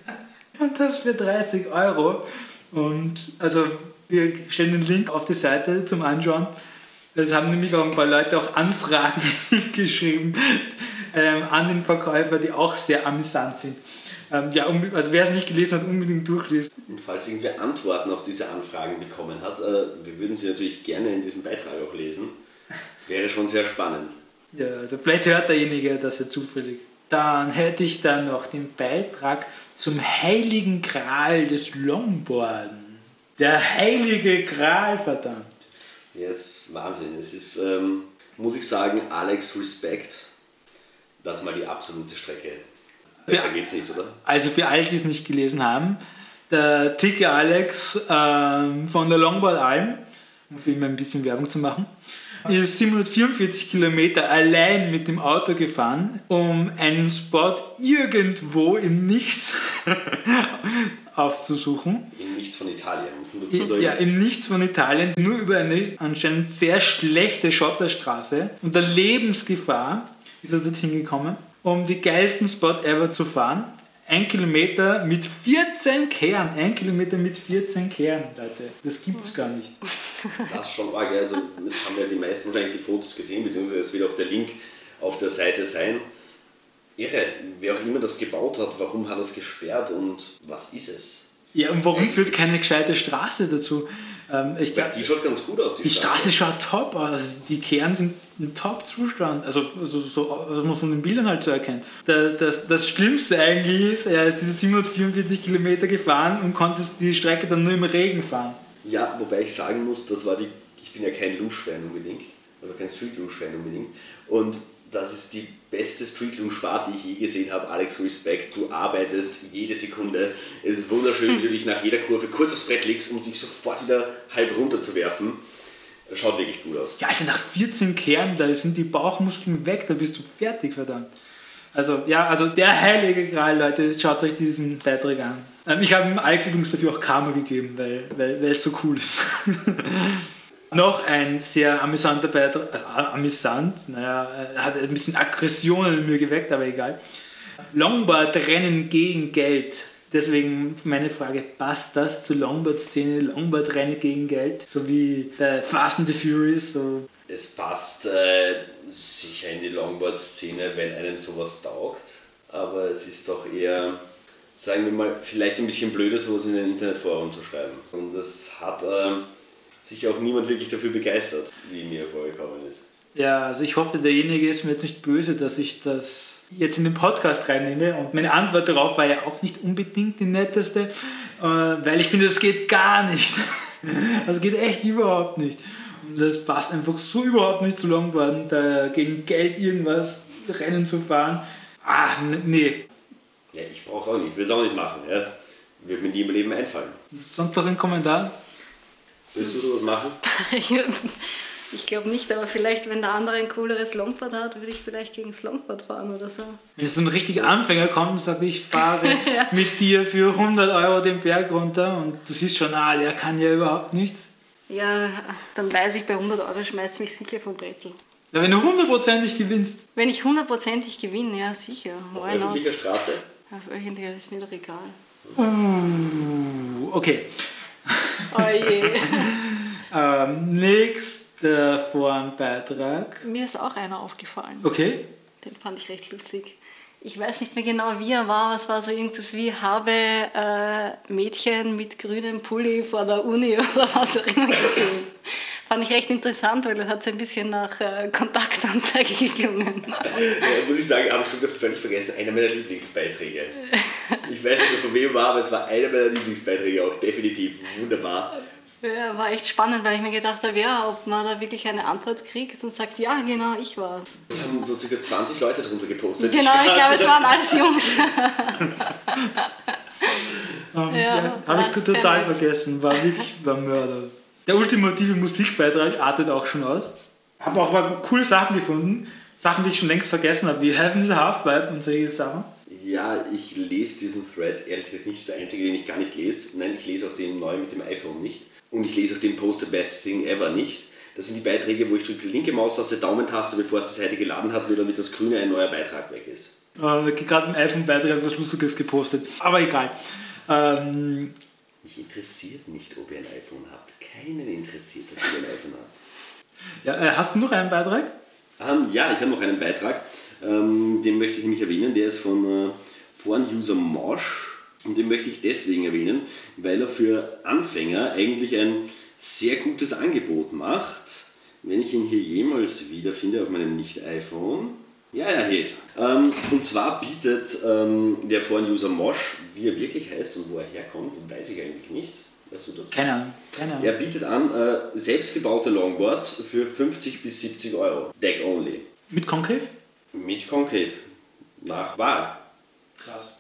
S1: Und das für 30 Euro. Und also wir stellen den Link auf die Seite zum Anschauen. Es haben nämlich auch ein paar Leute auch Anfragen geschrieben ähm, an den Verkäufer, die auch sehr amüsant sind. Ähm, ja, also wer es nicht gelesen hat, unbedingt durchlesen.
S2: Und falls irgendwer Antworten auf diese Anfragen bekommen hat, äh, wir würden sie natürlich gerne in diesem Beitrag auch lesen. Wäre schon sehr spannend.
S1: Ja, also vielleicht hört derjenige das ja zufällig. Dann hätte ich da noch den Beitrag zum heiligen Gral des Longboarden. Der heilige Gral, verdammt.
S2: Jetzt Wahnsinn. Es ist, ähm, muss ich sagen, Alex Respekt. Das mal die absolute Strecke. Besser geht's nicht, oder?
S1: Also für alle, die es nicht gelesen haben, der Tiki Alex ähm, von der Longboard Alm, um für ihn ein bisschen Werbung zu machen, ist 744 Kilometer allein mit dem Auto gefahren, um einen Spot irgendwo im Nichts aufzusuchen.
S2: Im Nichts von Italien,
S1: Ja, im Nichts von Italien, nur über eine anscheinend sehr schlechte Schotterstraße unter Lebensgefahr ist er dorthin gekommen um die geilsten Spot ever zu fahren. Ein Kilometer mit 14 Kehren. Ein Kilometer mit 14 Kehren, Leute. Das gibt's gar nicht.
S2: Das ist schon arg. Also, es haben ja die meisten wahrscheinlich die Fotos gesehen, beziehungsweise es wird auch der Link auf der Seite sein. Irre, wer auch immer das gebaut hat, warum hat er es gesperrt und was ist es?
S1: Ja, und warum führt keine gescheite Straße dazu?
S2: Ähm, ich glaub, die schaut ganz gut aus.
S1: Die, die Straße. schaut top aus. Also die Kern sind ein Top-Zustand. Also, so, so, was man von den Bildern halt so erkennt. Das, das, das Schlimmste eigentlich ist, er ist diese 744 Kilometer gefahren und konnte die Strecke dann nur im Regen fahren.
S2: Ja, wobei ich sagen muss, das war die. Ich bin ja kein Lusch-Fan unbedingt. Also kein Street-Lusch-Fan unbedingt. Und das ist die beste Street Luge Fahrt, die ich je gesehen habe. Alex, Respekt, du arbeitest jede Sekunde. Es ist wunderschön, wie du dich nach jeder Kurve kurz aufs Brett legst, um dich sofort wieder halb runter zu werfen. Schaut wirklich gut aus.
S1: Ja, Alter, nach 14 Kehren, da sind die Bauchmuskeln weg, da bist du fertig, verdammt. Also, ja, also der heilige Gral, Leute, schaut euch diesen Beitrag an. Ähm, ich habe dem Alex übrigens dafür auch Karma gegeben, weil, weil, weil es so cool ist. Noch ein sehr amüsanter Beitrag, also amüsant, naja, hat ein bisschen Aggressionen in mir geweckt, aber egal. Longboard-Rennen gegen Geld. Deswegen meine Frage, passt das zur Longboard-Szene, Longboard-Rennen gegen Geld, so wie bei Fast and the Furious? So.
S2: Es passt äh, sicher in die Longboard-Szene, wenn einem sowas taugt, aber es ist doch eher sagen wir mal, vielleicht ein bisschen blöder, sowas in ein Internetforum zu schreiben. Und das hat ähm, sich auch niemand wirklich dafür begeistert, wie mir vorgekommen ist.
S1: Ja, also ich hoffe, derjenige ist mir jetzt nicht böse, dass ich das jetzt in den Podcast reinnehme. Und meine Antwort darauf war ja auch nicht unbedingt die netteste, äh, weil ich finde, das geht gar nicht. Also geht echt überhaupt nicht. Und das passt einfach so überhaupt nicht zu Longboarden, da gegen Geld irgendwas Rennen zu fahren. Ah, nee.
S2: Ja, ich brauche auch nicht, ich will es auch nicht machen. Ja. Wird mir nie im Leben einfallen.
S1: Sonst noch ein Kommentar?
S2: Willst du sowas machen?
S3: Ich glaube nicht, aber vielleicht, wenn der andere ein cooleres Longboard hat, würde ich vielleicht gegen das Longboard fahren oder so.
S1: Wenn so ein richtiger Anfänger kommt und sagt, ich fahre ja. mit dir für 100 Euro den Berg runter und du siehst schon, ah, der kann ja überhaupt nichts.
S3: Ja, dann weiß ich, bei 100 Euro schmeißt mich sicher vom Brettel.
S1: Ja, wenn du hundertprozentig gewinnst.
S3: Wenn ich hundertprozentig gewinne, ja sicher.
S2: Auf öffentlicher Straße?
S3: Auf öffentlicher ist mir doch egal.
S1: Uh, okay.
S3: Oh je.
S1: ähm, nächster Forenbeitrag.
S3: Mir ist auch einer aufgefallen.
S1: Okay.
S3: Den fand ich recht lustig. Ich weiß nicht mehr genau, wie er war. Es war so irgendwas wie, habe äh, Mädchen mit grünem Pulli vor der Uni oder was auch immer gesehen fand ich recht interessant, weil das hat so ein bisschen nach äh, Kontaktanzeige geklungen.
S2: Ja, muss ich sagen, habe ich schon völlig vergessen, einer meiner Lieblingsbeiträge. Ich weiß nicht mehr von wem war, aber es war einer meiner Lieblingsbeiträge auch, definitiv wunderbar.
S3: Ja, war echt spannend, weil ich mir gedacht habe, ja, ob man da wirklich eine Antwort kriegt und sagt, ja, genau, ich war's.
S2: Es haben so circa 20 Leute drunter gepostet.
S3: Genau, ich glaube, es waren alles Jungs.
S1: um, ja, ja habe ich total vergessen, war wirklich war Mörder. Der ultimative Musikbeitrag artet auch schon aus. Habe auch mal coole Sachen gefunden. Sachen, die ich schon längst vergessen habe, wie Heaven is a Halfpipe und solche Sachen.
S2: Ja, ich lese diesen Thread ehrlich gesagt nicht der einzige, den ich gar nicht lese. Nein, ich lese auch den neu mit dem iPhone nicht. Und ich lese auch den Post the Best Thing Ever nicht. Das sind die Beiträge, wo ich drücke linke Maustaste, Daumentaste, bevor es die Seite geladen hat, nur damit das grüne ein neuer Beitrag weg ist.
S1: Äh, gerade im iPhone-Beitrag was Lustiges gepostet. Aber egal. Ähm,
S2: Mich interessiert nicht, ob ihr ein iPhone habt keinen interessiert, dass ich ein iPhone habe.
S1: Ja, äh, hast du noch einen Beitrag?
S2: Ähm, ja, ich habe noch einen Beitrag. Ähm, den möchte ich nämlich erwähnen. Der ist von äh, Foren-User Mosh. Und den möchte ich deswegen erwähnen, weil er für Anfänger eigentlich ein sehr gutes Angebot macht. Wenn ich ihn hier jemals wiederfinde auf meinem Nicht-iPhone. Ja, ja, hier ist er. Ähm, und zwar bietet ähm, der Foren-User Mosh, wie er wirklich heißt und wo er herkommt, weiß ich eigentlich nicht
S1: Weißt du das? Keine Ahnung. Keine Ahnung.
S2: Er bietet an äh, selbstgebaute Longboards für 50 bis 70 Euro. Deck only.
S1: Mit Concave?
S2: Mit Concave. Nach Wahl.
S1: Krass.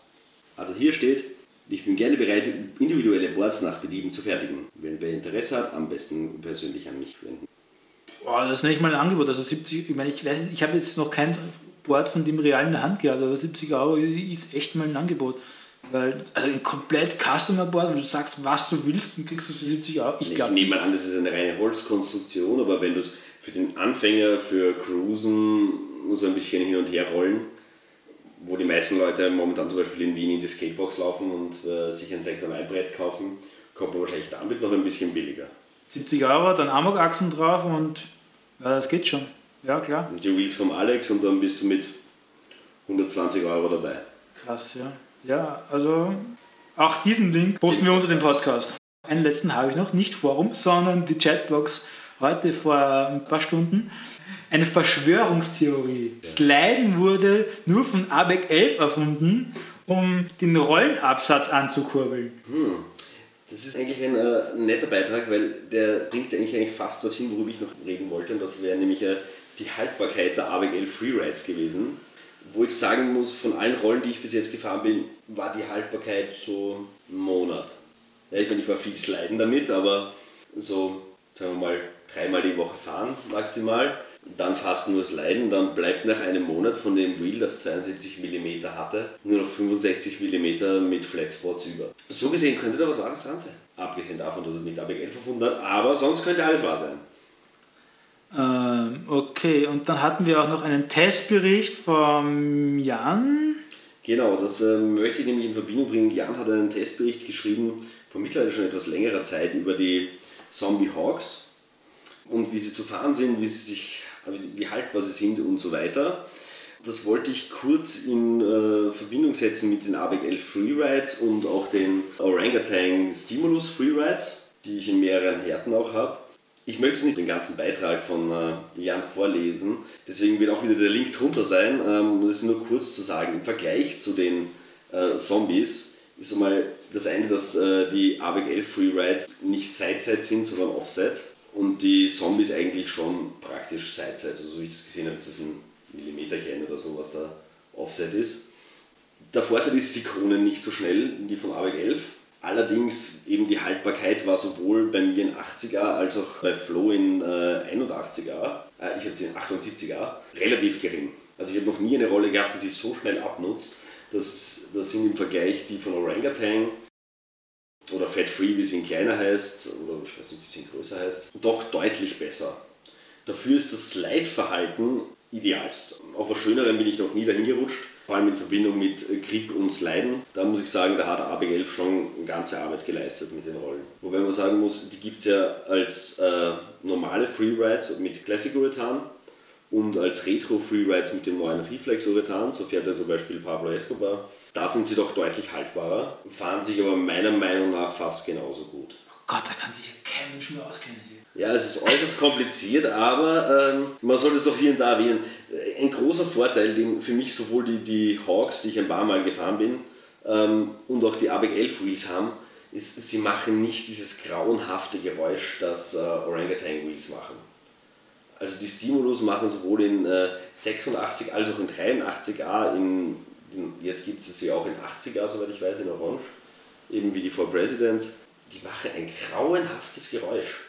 S2: Also hier steht, ich bin gerne bereit, individuelle Boards nach Belieben zu fertigen. Wenn wer Interesse hat, am besten persönlich an mich wenden.
S1: Boah, das ist nicht mal ein Angebot. Also 70, ich meine, ich weiß ich habe jetzt noch kein Board von dem real in der Hand gehabt, aber 70 Euro ist echt mal ein Angebot. Weil, also ein komplett Customer Board, wo du sagst, was du willst, dann kriegst du für 70 Euro.
S2: Ich, ich nehme mal an, das ist eine reine Holzkonstruktion, aber wenn du es für den Anfänger, für Cruisen, so ein bisschen hin und her rollen, wo die meisten Leute momentan zum Beispiel in Wien in die Skatebox laufen und äh, sich ein Sektor Brett kaufen, kommt man wahrscheinlich damit noch ein bisschen billiger.
S1: 70 Euro, dann Amok-Achsen drauf und ja, das geht schon. Ja, klar.
S2: Und die Wheels vom Alex und dann bist du mit 120 Euro dabei.
S1: Krass, ja. Ja, also auch diesen Link posten wir unter dem Podcast. Einen letzten habe ich noch, nicht Forum, sondern die Chatbox heute vor ein paar Stunden. Eine Verschwörungstheorie. Sliden wurde nur von ABEC 11 erfunden, um den Rollenabsatz anzukurbeln.
S2: Hm. Das ist eigentlich ein äh, netter Beitrag, weil der bringt eigentlich, eigentlich fast dorthin, worüber ich noch reden wollte. Und das wäre nämlich äh, die Haltbarkeit der ABEC 11 Freerides gewesen wo ich sagen muss, von allen Rollen, die ich bis jetzt gefahren bin, war die Haltbarkeit so ein Monat. Ja, ich meine, ich war viel Sliden damit, aber so, sagen wir mal, dreimal die Woche fahren maximal. Dann fast nur Sliden, dann bleibt nach einem Monat von dem Wheel, das 72 mm hatte, nur noch 65 mm mit Flatspots über. So gesehen könnte da was Wahres dran sein. Abgesehen davon, dass es nicht ABL verfunden hat, aber sonst könnte alles wahr sein.
S1: Ähm, okay, und dann hatten wir auch noch einen Testbericht vom Jan.
S2: Genau, das äh, möchte ich nämlich in Verbindung bringen. Jan hat einen Testbericht geschrieben, vor mittlerweile schon etwas längerer Zeit, über die Zombie Hawks und wie sie zu fahren sind, wie, sie sich, wie haltbar sie sind und so weiter. Das wollte ich kurz in äh, Verbindung setzen mit den 11 Freerides und auch den Orangutan Stimulus Freerides, die ich in mehreren Härten auch habe. Ich möchte nicht den ganzen Beitrag von äh, Jan vorlesen, deswegen wird auch wieder der Link drunter sein. Ähm, das ist nur kurz zu sagen, im Vergleich zu den äh, Zombies ist einmal das eine, dass äh, die ABEC 11 Freerides nicht Side-Side sind, sondern Offset und die Zombies eigentlich schon praktisch Side-Side. Also so wie ich das gesehen habe, ist das in Millimeterchen oder so, was da Offset ist. Der Vorteil ist, sie kronen nicht so schnell, wie die von ABEC 11 Allerdings eben die Haltbarkeit war sowohl bei mir in 80er als auch bei Flo in äh, 81er, äh, ich sie in 78er, relativ gering. Also ich habe noch nie eine Rolle gehabt, die sich so schnell abnutzt. Das, das sind im Vergleich die von Orangutan oder Fat Free, wie sie in kleiner heißt, oder ich weiß nicht, wie sie in größer heißt, doch deutlich besser. Dafür ist das Slide-Verhalten idealst. Auf was Schönerem bin ich noch nie dahin gerutscht vor allem in Verbindung mit äh, Grip und Sliden. Da muss ich sagen, da hat AB11 schon eine ganze Arbeit geleistet mit den Rollen. Wobei man sagen muss, die gibt es ja als äh, normale Freerides mit Classic Urethan und als Retro Freerides mit dem neuen Reflex Urethan. So fährt ja zum Beispiel Pablo Escobar. Da sind sie doch deutlich haltbarer, fahren sich aber meiner Meinung nach fast genauso gut.
S1: Oh Gott, da kann sich kein Mensch mehr auskennen.
S2: Ja, es ist äußerst kompliziert, aber ähm, man sollte es auch hier und da erwähnen. Ein großer Vorteil, den für mich sowohl die, die Hawks, die ich ein paar Mal gefahren bin, ähm, und auch die ABEC 11 Wheels haben, ist, sie machen nicht dieses grauenhafte Geräusch, das äh, Orangutan Wheels machen. Also die Stimulus machen sowohl in äh, 86 als auch in 83a, in, in jetzt gibt es sie auch in 80a, soweit ich weiß, in Orange, eben wie die Four Presidents. Die machen ein grauenhaftes Geräusch.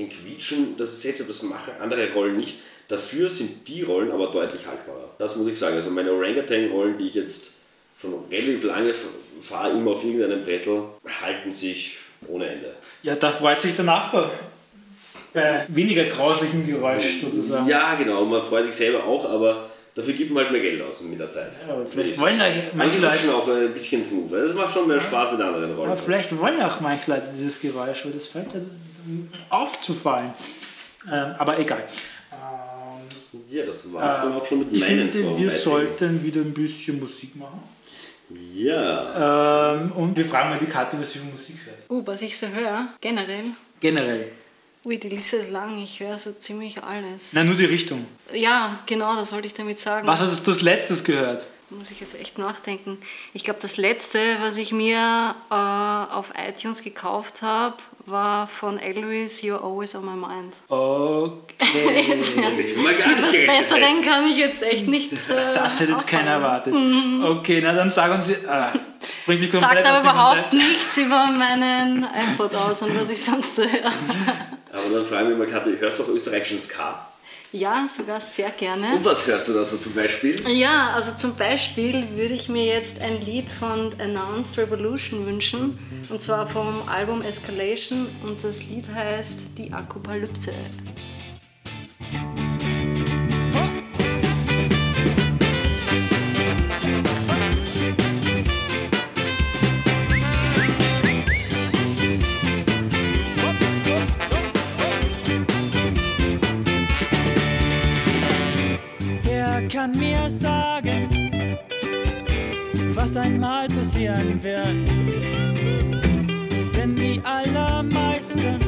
S2: In Quietschen, das ist jetzt, das machen andere Rollen nicht. Dafür sind die Rollen aber deutlich haltbarer. Das muss ich sagen. Also meine Orangutan-Rollen, die ich jetzt schon relativ lange fahre, immer auf irgendeinem Brettel, halten sich ohne Ende.
S1: Ja, da freut sich der Nachbar. Bei weniger grauslichem Geräusch sozusagen.
S2: Ja, genau. Man freut sich selber auch, aber dafür gibt man halt mehr Geld aus mit der Zeit.
S1: Ja, aber vielleicht wollen euch
S2: manche Leute schon auch ein bisschen smooth. Das macht schon mehr Spaß mit anderen Rollen.
S1: Aber vielleicht wollen auch manche Leute dieses Geräusch, weil das fällt ja aufzufallen. Ähm, aber egal.
S2: Ähm, ja, das war es äh, dann auch schon mit
S1: Ich finde, wir sollten wieder ein bisschen Musik machen.
S2: Ja.
S1: Ähm, und wir fragen mal die Karte, was sie für Musik hört.
S3: Uh, was ich so höre, generell.
S1: Generell.
S3: Ui, die Liste ist lang, ich höre so ziemlich alles.
S1: Na, nur die Richtung.
S3: Ja, genau, das wollte ich damit sagen.
S1: Was hast du als letztes gehört?
S3: Muss ich jetzt echt nachdenken. Ich glaube, das letzte, was ich mir äh, auf iTunes gekauft habe, war von Elvis You're Always on My Mind.
S1: Okay.
S3: Was Besseren kann ich jetzt echt nicht. Äh,
S1: das hätte jetzt keiner erwartet. Mhm. Okay, na dann sagen Sie. Ah, bringt mich komplett
S3: Sagt aber überhaupt nichts über meinen iPod aus und was ich sonst so höre.
S2: Aber dann fragen wir mal, Kathi, hörst du auch österreichischen Ska?
S3: Ja, sogar sehr gerne.
S2: Und was hörst du da so zum Beispiel?
S3: Ja, also zum Beispiel würde ich mir jetzt ein Lied von Announced Revolution wünschen. Und zwar vom Album Escalation. Und das Lied heißt Die Apokalypse.
S4: Passieren wird. Denn die allermeisten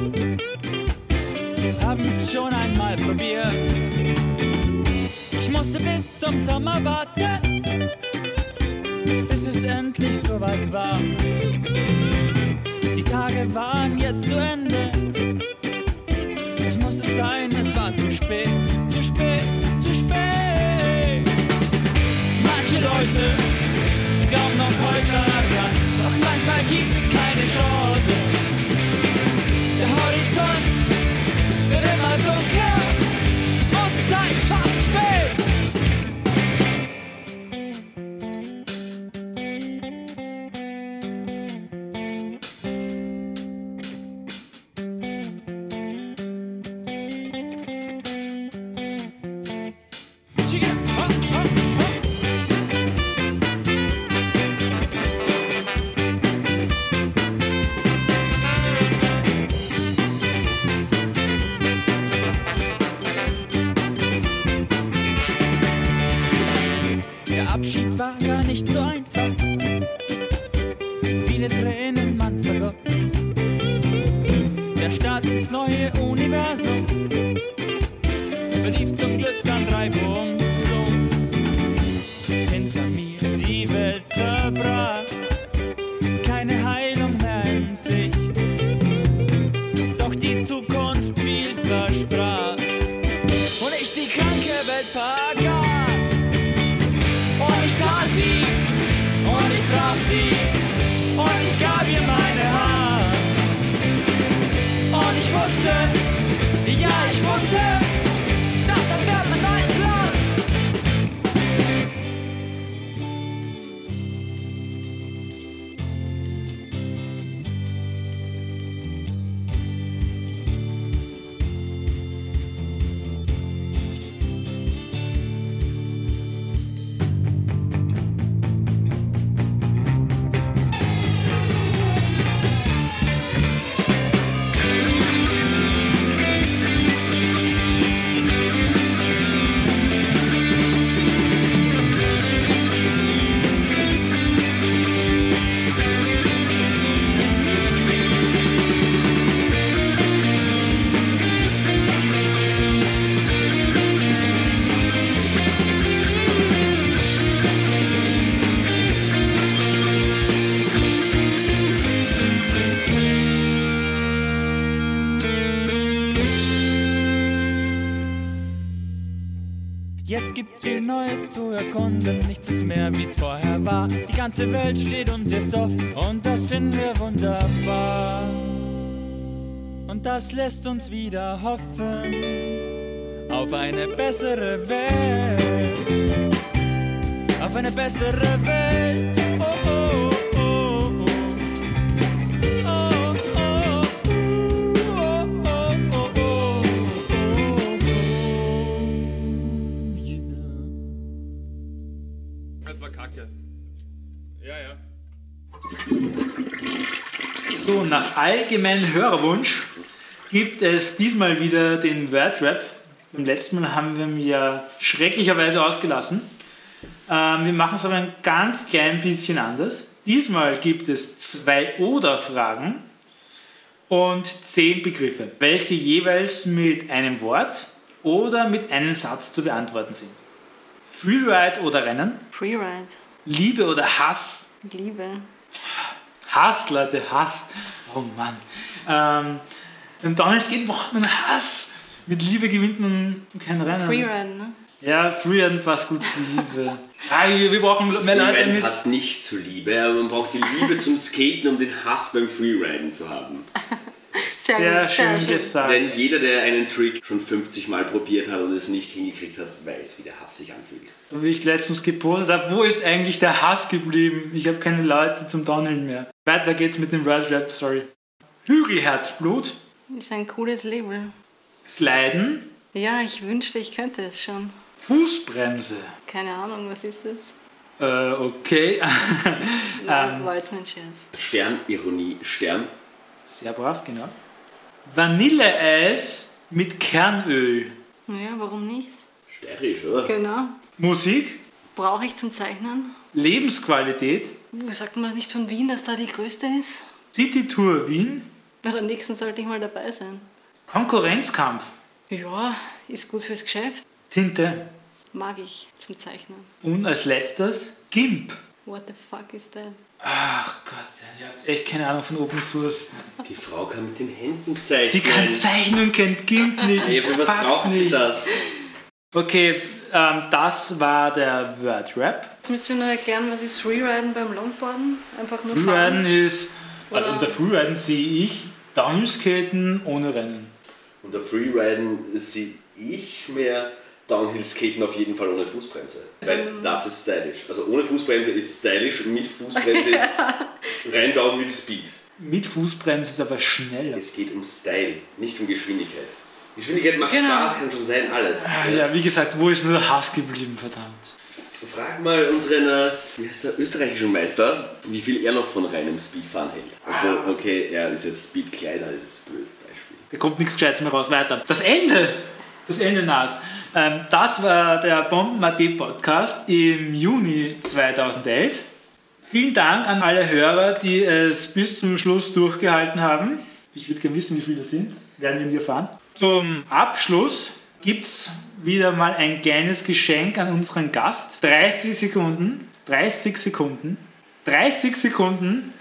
S4: haben es schon einmal probiert. Ich musste bis zum Sommer warten, bis es endlich soweit war. Die Tage waren jetzt zu Ende. Es musste sein, es war zu spät, zu spät, zu spät. Leute gibt's viel Neues zu erkunden, nichts ist mehr wie's vorher war. Die ganze Welt steht uns jetzt offen und das finden wir wunderbar. Und das lässt uns wieder hoffen auf eine bessere Welt. Auf eine bessere Welt.
S1: Nach allgemeinem Hörerwunsch gibt es diesmal wieder den Wordrap. Beim letzten Mal haben wir ihn ja schrecklicherweise ausgelassen. Ähm, wir machen es aber ein ganz klein bisschen anders. Diesmal gibt es zwei Oder-Fragen und zehn Begriffe, welche jeweils mit einem Wort oder mit einem Satz zu beantworten sind. Freeride oder Rennen,
S3: Freeride.
S1: Liebe oder Hass,
S3: Liebe.
S1: Hass, Leute, Hass. Oh Mann. Ähm, beim Donald geht macht man Hass. Mit Liebe gewinnt man kein Rennen.
S3: Freeride, ne?
S1: Ja, Freeride passt gut zu Liebe. ah, wir brauchen mehr Leute
S2: Freeriden
S1: mit.
S2: passt nicht zur Liebe, aber man braucht die Liebe zum Skaten, um den Hass beim Freeriden zu haben.
S3: Sehr,
S1: Sehr
S3: gut,
S1: schön gesagt.
S2: Denn jeder, der einen Trick schon 50 Mal probiert hat und es nicht hingekriegt hat, weiß, wie der Hass sich anfühlt.
S1: So wie ich letztens gepostet habe, wo ist eigentlich der Hass geblieben? Ich habe keine Leute zum Donald mehr. Weiter geht's mit dem World Rap Story. Hügelherzblut,
S3: Ist ein cooles Label.
S1: Sliden,
S3: Ja, ich wünschte, ich könnte es schon.
S1: Fußbremse.
S3: Keine Ahnung, was ist das?
S1: Äh, okay. Ähm.
S3: war jetzt ein Scherz.
S2: Stern, Ironie, Stern.
S1: Sehr brav, genau. Vanilleeis mit Kernöl.
S3: Ja, warum nicht?
S2: Sterisch, oder?
S3: Genau.
S1: Musik,
S3: Brauche ich zum Zeichnen?
S1: Lebensqualität,
S3: Sagt man nicht von Wien, dass da die größte ist?
S1: City Tour Wien,
S3: Na, am nächsten sollte ich mal dabei sein.
S1: Konkurrenzkampf,
S3: Ja, ist gut fürs Geschäft.
S1: Tinte
S3: Mag ich zum Zeichnen.
S1: und als letztes GIMP.
S3: What the fuck is that?
S1: Ach Gott, ihr habt echt keine Ahnung von Open Source.
S2: Die Frau kann mit den Händen zeichnen.
S1: Sie kann zeichnen und kennt GIMP nicht.
S2: Ey, für was braucht sie
S1: nicht.
S2: das?
S1: Okay, ähm, das war der Word Rap.
S3: Jetzt müsst ihr mir nur erklären, was ist Freeriden beim Longboarden? Einfach nur
S1: Freeriden
S3: fahren.
S1: ist, also
S3: Oder-
S1: unter Freeriden sehe ich Downhill-Skaten ohne Rennen.
S2: Unter Freeriden sehe ich mehr Downhill-Skaten auf jeden Fall ohne Fußbremse. Weil
S3: Ähm.
S2: das ist stylisch. Also ohne Fußbremse ist stylisch, mit Fußbremse ist rein Downhill-Speed.
S1: Mit Fußbremse ist aber schneller.
S2: Es geht um Style, nicht um Geschwindigkeit. Geschwindigkeit macht
S3: Genau.
S2: Spaß, kann schon sein, alles.
S1: Ah, ja, wie gesagt, wo ist nur der Hass geblieben, verdammt.
S2: Frag mal unseren, äh, wie heißt der, österreichischen Meister, wie viel er noch von reinem Speedfahren hält. Obwohl, okay, er ist jetzt Speedkleider, ist jetzt ein blödes Beispiel.
S1: Da kommt nichts Gescheites mehr raus. Weiter. Das Ende! Das Ende naht. Ähm, das war der Bomben.at Podcast im Juni 2011. Vielen Dank an alle Hörer, die es bis zum Schluss durchgehalten haben. Ich würde gerne wissen, wie viele das sind. Werden wir nie erfahren. Zum Abschluss gibt es wieder mal ein kleines Geschenk an unseren Gast. 30 Sekunden, 30 Sekunden, 30 Sekunden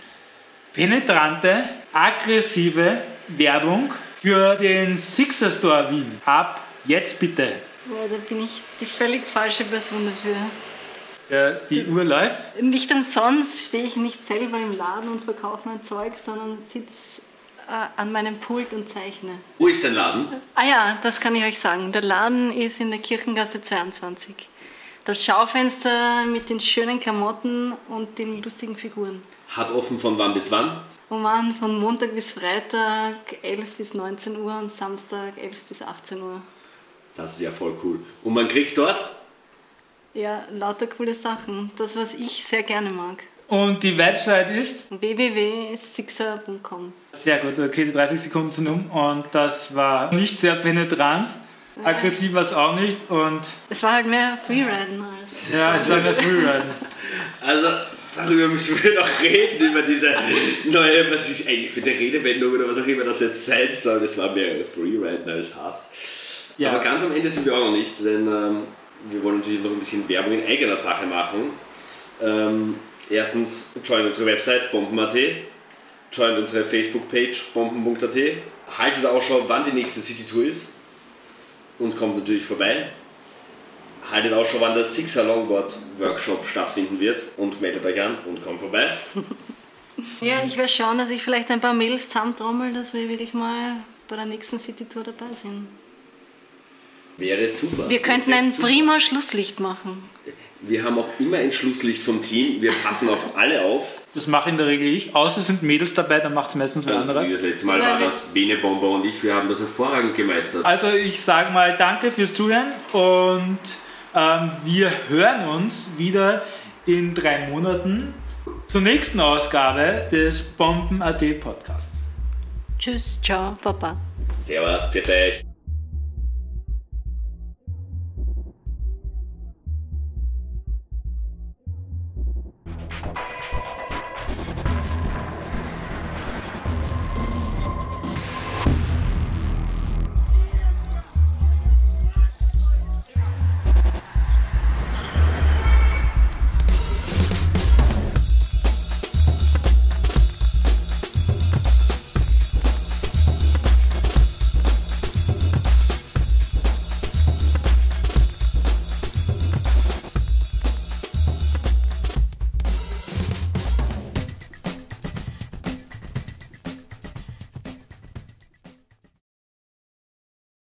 S1: penetrante, aggressive Werbung für den Sixer Store Wien. Ab jetzt bitte.
S3: Ja, da bin ich die völlig falsche Person dafür.
S1: Ja, die Uhr läuft.
S3: Nicht umsonst stehe ich nicht selber im Laden und verkaufe mein Zeug, sondern sitze äh, an meinem Pult und zeichne.
S2: Wo ist dein Laden?
S3: Ah ja, das kann ich euch sagen. Der Laden ist in der Kirchengasse 22. Das Schaufenster mit den schönen Klamotten und den lustigen Figuren.
S2: Hat offen von wann bis wann?
S3: Und waren von Montag bis Freitag 11 bis 19 Uhr und Samstag 11 bis 18 Uhr.
S2: Das ist ja voll cool. Und man kriegt dort
S3: Ja, lauter coole Sachen. Das, was ich sehr gerne mag.
S1: Und die Website ist
S3: www.sixer.com.
S1: sehr gut, okay, die 30 Sekunden sind um und das war nicht sehr penetrant. Aggressiv war es auch nicht und
S3: Es war halt mehr Freeriden als.
S1: ja, es war mehr Freeriden.
S2: Also, darüber müssen wir noch reden, über diese neue, was ich eigentlich für eine Redewendung oder was auch immer das jetzt sein soll. Das war mehr Freeriden als Hass.
S1: Ja.
S2: Aber ganz am Ende sind wir auch noch nicht, denn ähm, wir wollen natürlich noch ein bisschen Werbung in eigener Sache machen. Ähm, erstens, join unsere Website bomben.at, join unsere Facebook-Page bomben.at, haltet Ausschau, wann die nächste City-Tour ist und kommt natürlich vorbei. Haltet Ausschau, wann der Sixer Longboard Workshop stattfinden wird und meldet euch an und kommt vorbei.
S3: Ja, ich werde schauen, dass ich vielleicht ein paar Mädels zusammentrommel, dass wir wirklich mal bei der nächsten City Tour dabei sind.
S2: Wäre super.
S3: Wir könnten ein
S2: super.
S3: prima Schlusslicht machen.
S2: Wir haben auch immer ein Schlusslicht vom Team. Wir passen auf alle auf.
S1: Das mache in der Regel ich. Außer es sind Mädels dabei, dann macht es meistens wer andere.
S2: das letzte Mal war
S3: wir-
S2: das Bene Bomber und ich. Wir haben das hervorragend gemeistert.
S1: Also ich sage mal danke fürs Zuhören und ähm, wir hören uns wieder in drei Monaten zur nächsten Ausgabe des Bomben.at Podcasts.
S3: Tschüss, ciao, Papa.
S2: Servus, bitte euch.